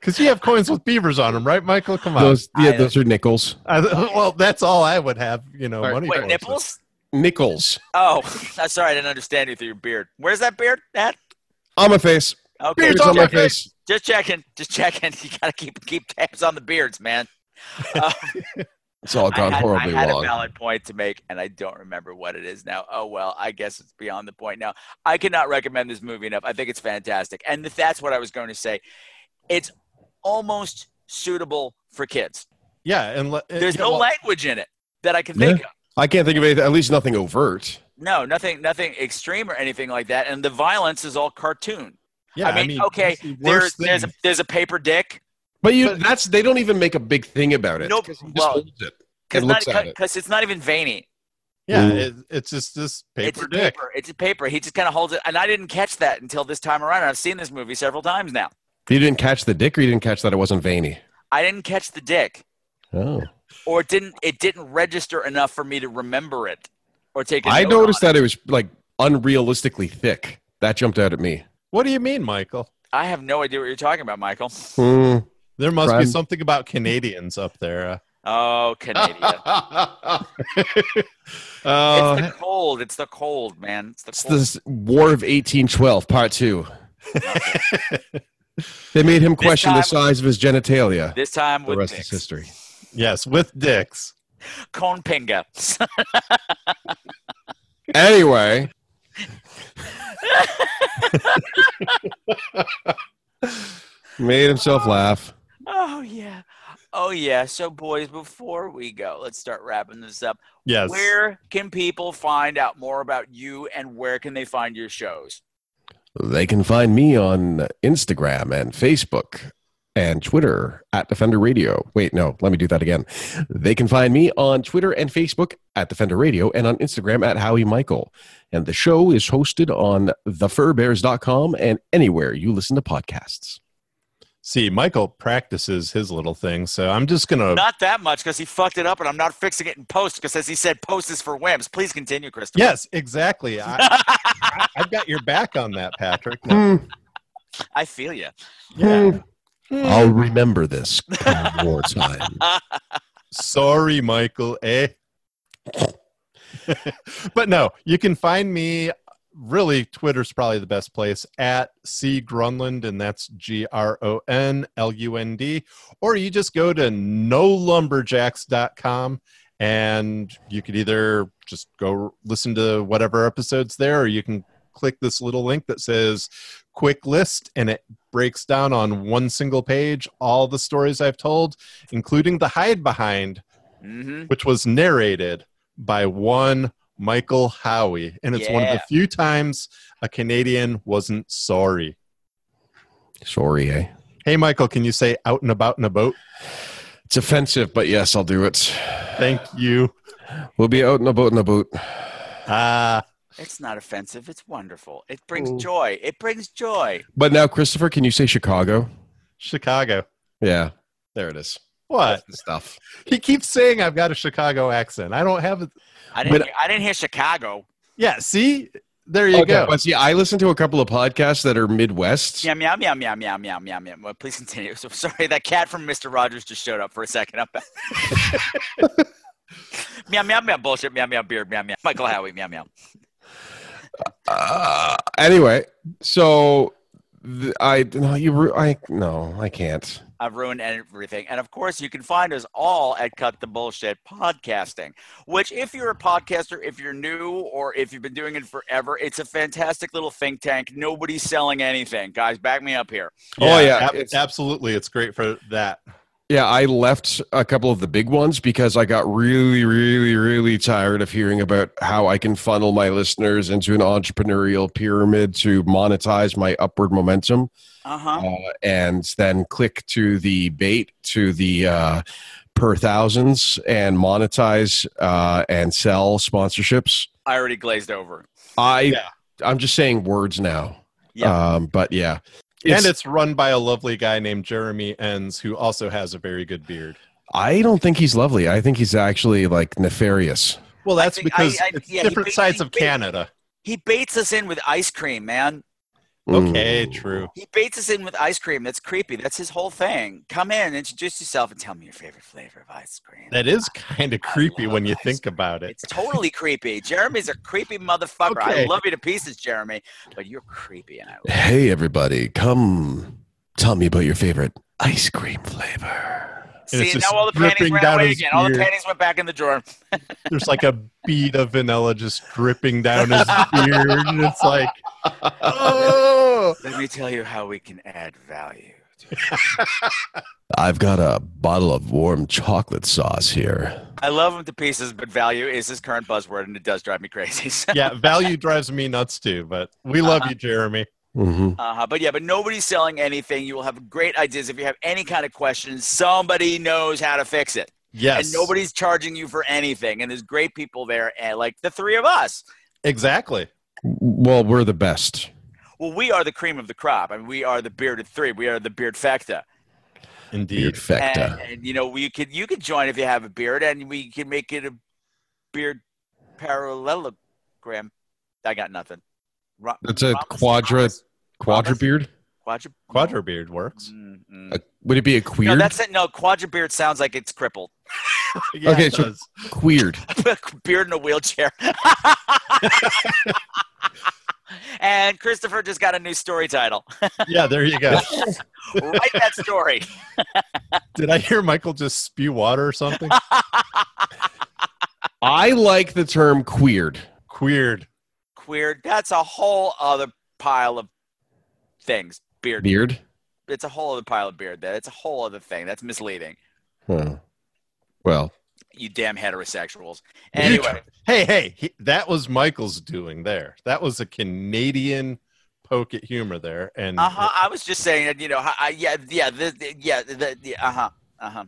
Because you have coins with beavers on them, right, Michael? Come on. Those, yeah, uh, those are nickels. I, well, that's all I would have, you know, money Wait, for. nipples? Nickels Oh, I'm sorry, I didn't understand you through your beard. Where's that beard at? on my face. Okay, Beard's just on my checking. face. Just checking. Just checking. You gotta keep keep tabs on the beards, man. Uh, It's all gone I had, horribly I had wrong. a valid point to make, and I don't remember what it is now. Oh well, I guess it's beyond the point now. I cannot recommend this movie enough. I think it's fantastic, and that's what I was going to say. It's almost suitable for kids. Yeah, and le- There's yeah, no well, language in it that I can Yeah. think of. I can't think of anything, at least nothing overt. No, nothing, nothing extreme or anything like that. And the violence is all cartoon. Yeah, I mean, I mean, okay, the there's worst there's a, there's a paper dick. But you that's they don't even make a big thing about it. Nope. 'cause he just Well, holds it Because and looks at it. it's not even veiny. Yeah, it, it's just this paper it's a dick. paper. It's a paper. He just kind of holds it, and I didn't catch that until this time around. I've seen this movie several times now. You didn't catch the dick, or you didn't catch that it wasn't veiny. I didn't catch the dick, Oh, or it didn't it didn't register enough for me to remember it or take. a I note noticed on that it was like unrealistically thick. That jumped out at me. What do you mean, Michael? I have no idea what you're talking about, Michael. Hmm. There must be something about Canadians up there. Uh, Oh, Canadian. Uh, it's the cold. It's the cold, man. It's the it's cold. the War of 1812, Part Two. they made him question the time- size of his genitalia. This time The with rest dicks. is history. yes, with dicks. Cone pinga. Anyway, made himself laugh. Oh yeah. Oh yeah. So boys, before we go, let's start wrapping this up. Yes. Where can people find out more about you and where can they find your shows? They can find me on Instagram and Facebook and Twitter at Defender Radio. Wait, no, let me do that again. They can find me on Twitter and Facebook at Defender Radio and on Instagram at Howie Michael. And the show is hosted on thefurbears.com and anywhere you listen to podcasts. See, Michael practices his little thing, so I'm just gonna. Not that much because he fucked it up and I'm not fixing it in post because as he said, post is for wimps. Please continue, Christopher. Yes, exactly. I, I, I've got your back on that, Patrick. No, hmm. I feel you. Hmm. yeah. Hmm. I'll remember this come war time. Sorry, Michael. Eh? but no, you can find me. Really, Twitter's probably the best place at C Gronlund, and that's G R O N L U N D. Or you just go to nolumberjacks.com and you could either just go listen to whatever episodes there, or you can click this little link that says quick list and it breaks down on one single page all the stories I've told, including the hide behind, Mm-hmm. which was narrated by one Michael Howie. And it's one of the few times a Canadian wasn't sorry. Sorry, eh? Hey, Michael, can you say out and about in a boat? It's offensive, but yes, I'll do it. Thank you. We'll be out in a boat in a boot. Ah, It's not offensive. It's wonderful. It brings joy. It brings joy. But now, Christopher, can you say Chicago? Chicago. Yeah, there it is. What? Stuff. He keeps saying I've got a Chicago accent. I don't have it. I didn't. But- hear, I didn't hear Chicago. Yeah, see? There you Okay, go. but see, I listen to a couple of podcasts that are Midwest. Meow meow meow meow meow meow meow meow. Well, please continue. So sorry, that cat from Mister Rogers just showed up for a second. I'm meow meow meow bullshit. Meow meow beard. Meow meow. Michael Howie. Meow meow. Uh, anyway, so th- I no, you ru- I no, I can't. I've ruined everything. And of course, you can find us all at Cut the Bullshit Podcasting, which, if you're a podcaster, if you're new, or if you've been doing it forever, it's a fantastic little think tank. Nobody's selling anything. Guys, back me up here. Oh, yeah, ab- it's- absolutely. It's great for that. Yeah, I left a couple of the big ones because I got really, really, really tired of hearing about how I can funnel my listeners into an entrepreneurial pyramid to monetize my upward momentum. Uh-huh. uh, and then click to the bait to the uh, per thousands and monetize uh, and sell sponsorships. I already glazed over. I I'm just saying words now. Yeah. Um, but yeah, and it's run by a lovely guy named Jeremy Enns, who also has a very good beard. I don't think he's lovely. I think he's actually like nefarious. Well, that's because I- I- it's yeah, different ba- sides of ba- Canada. He baits us in with ice cream, man. Okay, Mm. true. He baits us in with ice cream. That's creepy. That's his whole thing. Come in, introduce yourself, and tell me your favorite flavor of ice cream. That is kind of creepy when you think about it. It's totally creepy. Jeremy's a creepy motherfucker. I love you to pieces, Jeremy, but you're creepy, and I Hey, everybody, come tell me about your favorite ice cream flavor. And see now all the panties ran down away his again. All the panties went back in the drawer. There's like a bead of vanilla just dripping down his beard, and it's like, oh, Let me tell you how we can add value. I've got a bottle of warm chocolate sauce here. I love him to pieces, but value is his current buzzword, and it does drive me crazy. So- yeah. Value drives me nuts too, but we love you, Jeremy. Mm-hmm. Uh-huh. But yeah, but nobody's selling anything. You will have great ideas. If you have any kind of questions, somebody knows how to fix it. Yes, And nobody's charging you for anything. And there's great people there, and like the three of us. exactly. Well, we're the best. Well, we are the cream of the crop. I mean, we are the bearded three. We are the beard fecta. Indeed. Beard fecta. And, and you know, we could you could join if you have a beard, and we can make it a beard parallelogram. I got nothing. Ro- That's a Rhombus? quadra quadra beard. Quadra. Quadra beard works. Mm-mm. Uh, would it be a queer? No, queer? that's it. No, quadra beard sounds like it's crippled. Yeah, Okay, it so- does. Queered. beard in a wheelchair. and Christopher just got a new story title. yeah, there you go. Write that story. Did I hear Michael just spew water or something? I like the term queered. Queered. Queer. That's a whole other pile of things. Beard. Beard. It's a whole other pile of beard. That it's a whole other thing. That's misleading. Huh. Well, You damn heterosexuals. Anyway, Hey, hey, he, that was Michael's doing there. That was a Canadian poke at humor there, and uh huh. I was just saying that. You know, I, I- yeah, yeah, the, the- yeah, the, the, uh huh, uh huh.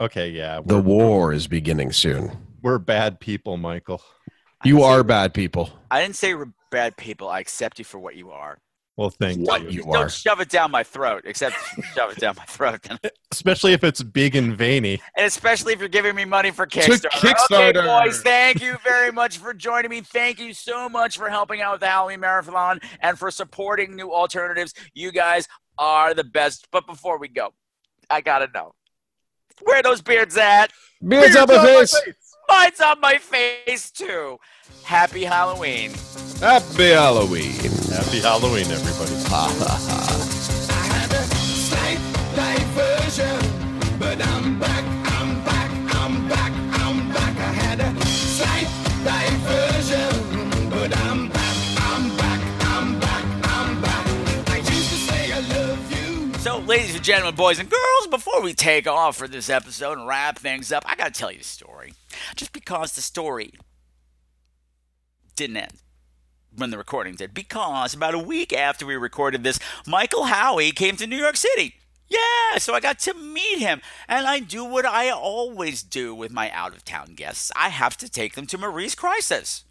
okay, yeah, the war is beginning soon. we're bad people, Michael. You are bad people. I didn't say we're bad people. I accept you for what you are. Well, thank What you. you Don't are. shove it down my throat. Except shove it down my throat. Especially if it's big and veiny. And especially if you're giving me money for Kickstarter. Kickstarter. Okay, boys, thank you very much for joining me. Thank you so much for helping out with the Halloween Marathon and for supporting new alternatives. You guys are the best. But before we go, I gotta know where are those beards at? Beards up my face. Mine's on my face too. Happy Halloween. Happy Halloween. Happy Halloween, everybody. So, ladies and gentlemen, boys and girls, before we take off for this episode and wrap things up, I gotta tell you a story. Just because the story didn't end when the recording did. Because about a week after we recorded this, Michael Howie came to New York City. Yeah, so I got to meet him. And I do what I always do with my out of town guests I have to take them to Marie's Crisis.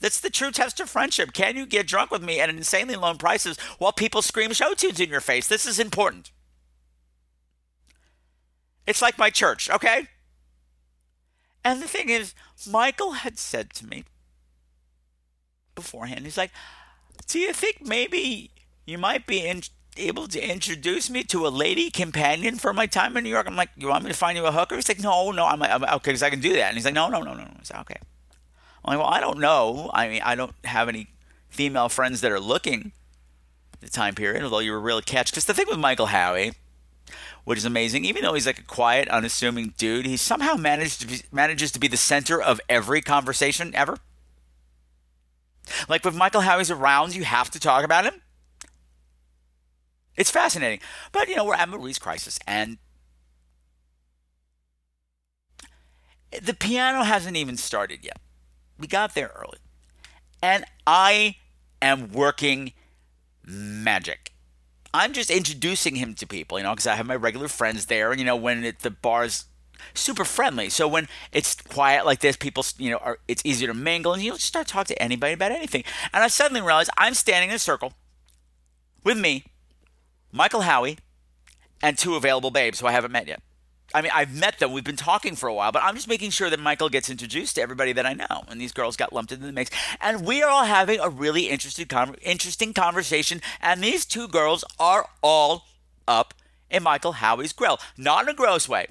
That's the true test of friendship. Can you get drunk with me at insanely low prices while people scream show tunes in your face? This is important. It's like my church, okay? And the thing is, Michael had said to me beforehand, he's like, Do you think maybe you might be in- able to introduce me to a lady companion for my time in New York? I'm like, You want me to find you a hooker? He's like, No, no, I'm, I'm okay, because I can do that. And he's like, "No, No, no, no, no. Said, Okay. I'm like, Well, I don't know. I mean, I don't have any female friends that are looking the time period, although you were really catch. Because the thing with Michael Howie, which is amazing. Even though he's like a quiet, unassuming dude, he somehow managed to be, manages to be the center of every conversation ever. Like when Michael Howie's around, you have to talk about him. It's fascinating. But you know, we're at Marie's crisis, and the piano hasn't even started yet. We got there early, and I am working magic. I'm just introducing him to people, you know, because I have my regular friends there, and you know, when it, the bar's super friendly, so when it's quiet like this, people, you know, are it's easier to mingle, and you just start talking to anybody about anything. And I suddenly realized I'm standing in a circle with me, Michael Howie, and two available babes who I haven't met yet. I mean, I've met them. We've been talking for a while, but I'm just making sure that Michael gets introduced to everybody that I know. And these girls got lumped into the mix. And we are all having a really interesting, con- interesting conversation. And these two girls are all up in Michael Howie's grill. Not in a gross way.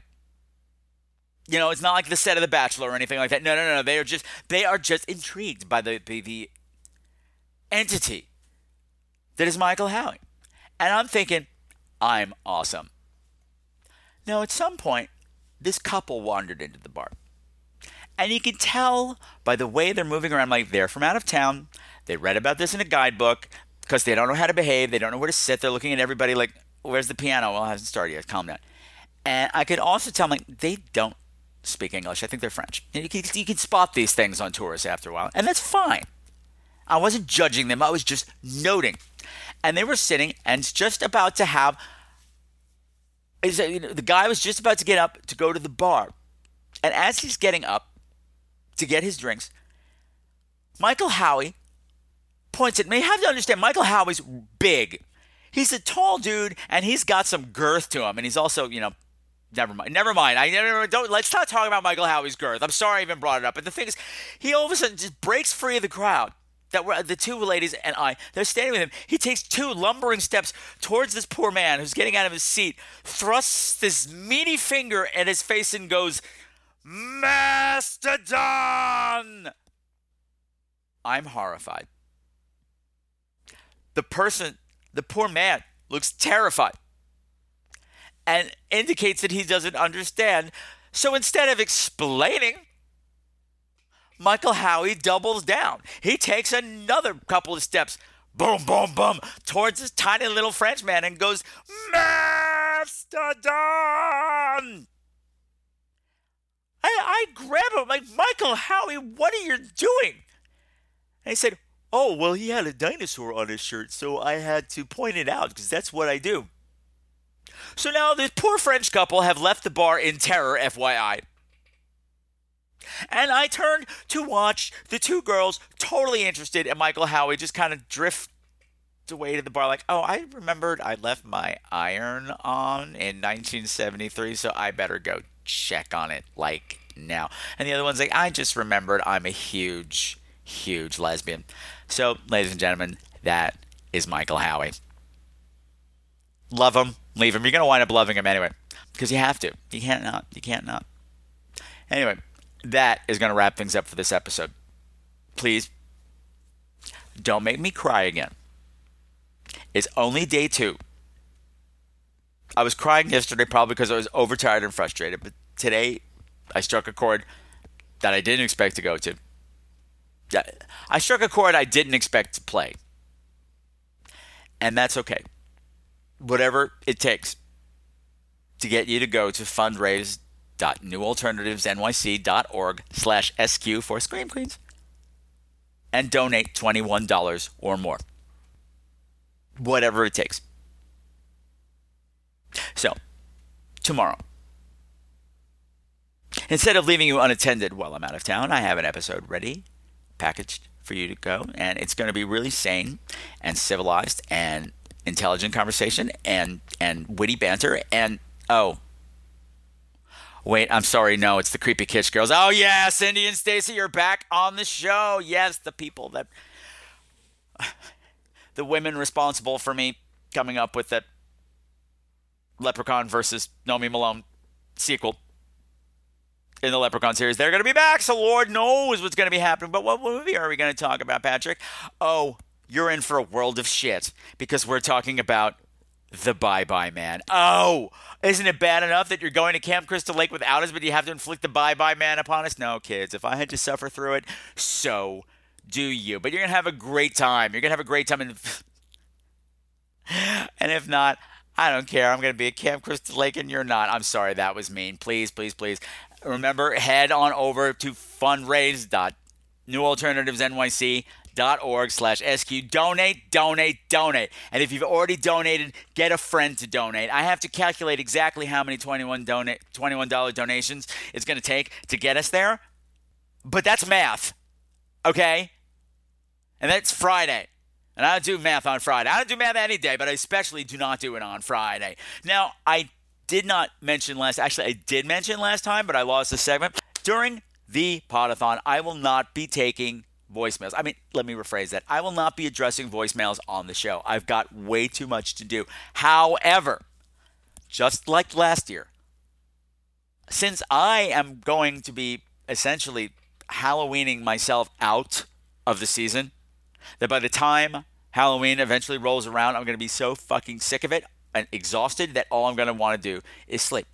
You know, it's not like the set of The Bachelor or anything like that. No, no, no. They are just they are just intrigued by the the, the entity that is Michael Howie. And I'm thinking, I'm awesome. Now, at some point, this couple wandered into the bar. And you can tell by the way they're moving around, like they're from out of town. They read about this in a guidebook because they don't know how to behave. They don't know where to sit. They're looking at everybody like, where's the piano? Well, it hasn't started yet. Calm down. And I could also tell, like, they don't speak English. I think they're French. And you can, you can spot these things on tourists after a while. And that's fine. I wasn't judging them. I was just noting. And they were sitting and just about to have is that, you know, the guy was just about to get up to go to the bar. And as he's getting up to get his drinks, Michael Howie points at me. You have to understand, Michael Howie's big. He's a tall dude, and he's got some girth to him, and he's also, you know, never mind. Never mind. I never don't. Let's not talk about Michael Howie's girth. I'm sorry I even brought it up. But the thing is, he all of a sudden just breaks free of the crowd that were the two ladies and I. They're standing with him. He takes two lumbering steps towards this poor man who's getting out of his seat, thrusts this meaty finger at his face, and goes, Mastodon! I'm horrified. The person, the poor man, looks terrified and indicates that he doesn't understand. So instead of explaining, Michael Howie doubles down. He takes another couple of steps, boom, boom, boom, towards this tiny little Frenchman and goes, Mastodon! I, I grab him like, Michael Howie, what are you doing? And he said, Oh, well, he had a dinosaur on his shirt, so I had to point it out because that's what I do. So now this poor French couple have left the bar in terror, FYI. And I turned to watch the two girls, totally interested, and Michael Howie just kind of drift away to the bar, like, oh, I remembered I left my iron on in 1973, so I better go check on it, like, now. And the other one's like, I just remembered I'm a huge, huge lesbian. So, ladies and gentlemen, that is Michael Howie. Love him, leave him. You're going to wind up loving him anyway, because you have to. You can't not. You can't not. Anyway, that is going to wrap things up for this episode. Please don't make me cry again. It's only day two. I was crying yesterday probably because I was overtired and frustrated, but today I struck a chord that I didn't expect to go to. I struck a chord I didn't expect to play. And that's okay. Whatever it takes to get you to go to fundraise www.newalternativesnyc.org slash SQ for Scream Queens and donate $21 or more. Whatever it takes. So, tomorrow, instead of leaving you unattended while I'm out of town, I have an episode ready, packaged for you to go, and it's going to be really sane and civilized and intelligent conversation and and witty banter and oh Wait, I'm sorry. No, it's the creepy kitsch girls. Oh yeah, Cindy and Stacy, you're back on the show. Yes, the people that the women responsible for me coming up with that Leprechaun versus Nomi Malone sequel in the Leprechaun series. They're going to be back, so Lord knows what's going to be happening. But what movie are we going to talk about, Patrick? Oh, you're in for a world of shit because we're talking about the Bye Bye Man. Oh, isn't it bad enough that you're going to Camp Crystal Lake without us, but you have to inflict the Bye Bye Man upon us? No, kids. If I had to suffer through it, so do you. But you're going to have a great time. You're going to have a great time. And, and if not, I don't care. I'm going to be at Camp Crystal Lake and you're not. I'm sorry. That was mean. Please, please, please. Remember, head on over to fundraise.newalternativesnyc.com org slash SQ. Donate, donate, donate. And if you've already donated, get a friend to donate. I have to calculate exactly how many 21 donate $21 donations it's going to take to get us there. But that's math. Okay? And that's Friday. And I don't do math on Friday. I don't do math any day, but I especially do not do it on Friday. Now, I did not mention last. Actually, I did mention last time, but I lost the segment during the podathon, I will not be taking voicemails. I mean, let me rephrase that. I will not be addressing voicemails on the show. I've got way too much to do. However, just like last year, since I am going to be essentially Halloweening myself out of the season, that by the time Halloween eventually rolls around, I'm going to be so fucking sick of it and exhausted that all I'm going to want to do is sleep.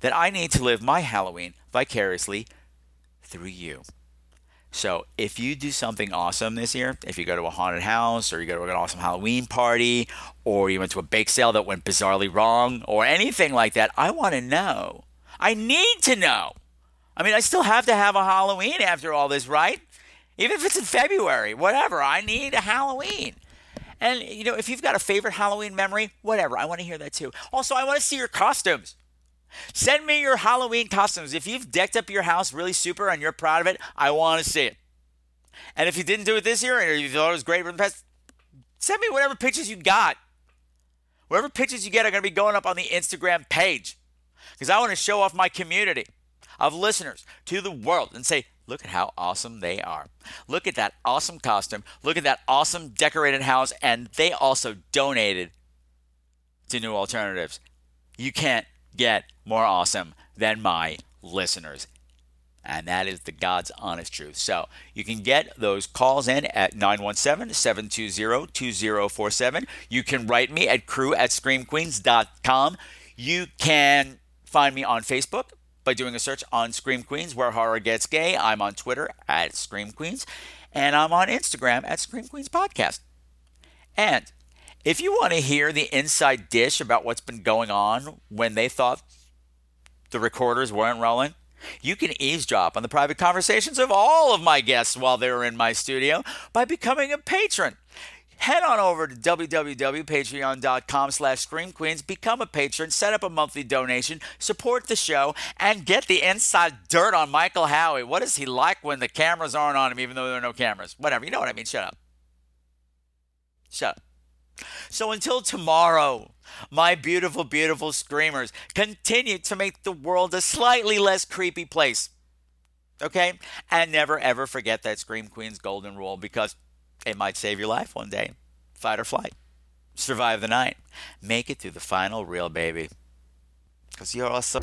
That I need to live my Halloween vicariously through you. So if you do something awesome this year, if you go to a haunted house or you go to an awesome Halloween party or you went to a bake sale that went bizarrely wrong or anything like that, I want to know. I need to know. I mean, I still have to have a Halloween after all this, right? Even if it's in February, whatever. I need a Halloween. And, you know, if you've got a favorite Halloween memory, whatever, I want to hear that too. Also, I want to see your costumes. Send me your Halloween costumes. If you've decked up your house really super and you're proud of it, I want to see it. And if you didn't do it this year or you thought it was great in the past, send me whatever pictures you got. Whatever pictures you get are going to be going up on the Instagram page because I want to show off my community of listeners to the world and say, look at how awesome they are. Look at that awesome costume. Look at that awesome decorated house. And they also donated to New Alternatives. You can't get more awesome than my listeners. And that is the God's honest truth. So you can get those calls in at 917 720 2047. You can write me at crew at screamqueens.com. You can find me on Facebook by doing a search on Scream Queens, where horror gets gay. I'm on Twitter at Scream Queens, and I'm on Instagram at Scream Queens Podcast. And if you want to hear the inside dish about what's been going on when they thought the recorders weren't rolling, you can eavesdrop on the private conversations of all of my guests while they were in my studio by becoming a patron. Head on over to www.patreon.com slash screamqueens, become a patron, set up a monthly donation, support the show, and get the inside dirt on Michael Howie. What is he like when the cameras aren't on him, even though there are no cameras? Whatever, you know what I mean. Shut up. Shut up. So until tomorrow, my beautiful, beautiful screamers, continue to make the world a slightly less creepy place. Okay? And never ever forget that Scream Queen's golden rule because it might save your life one day. Fight or flight. Survive the night. Make it through the final reel, baby. Because you're awesome.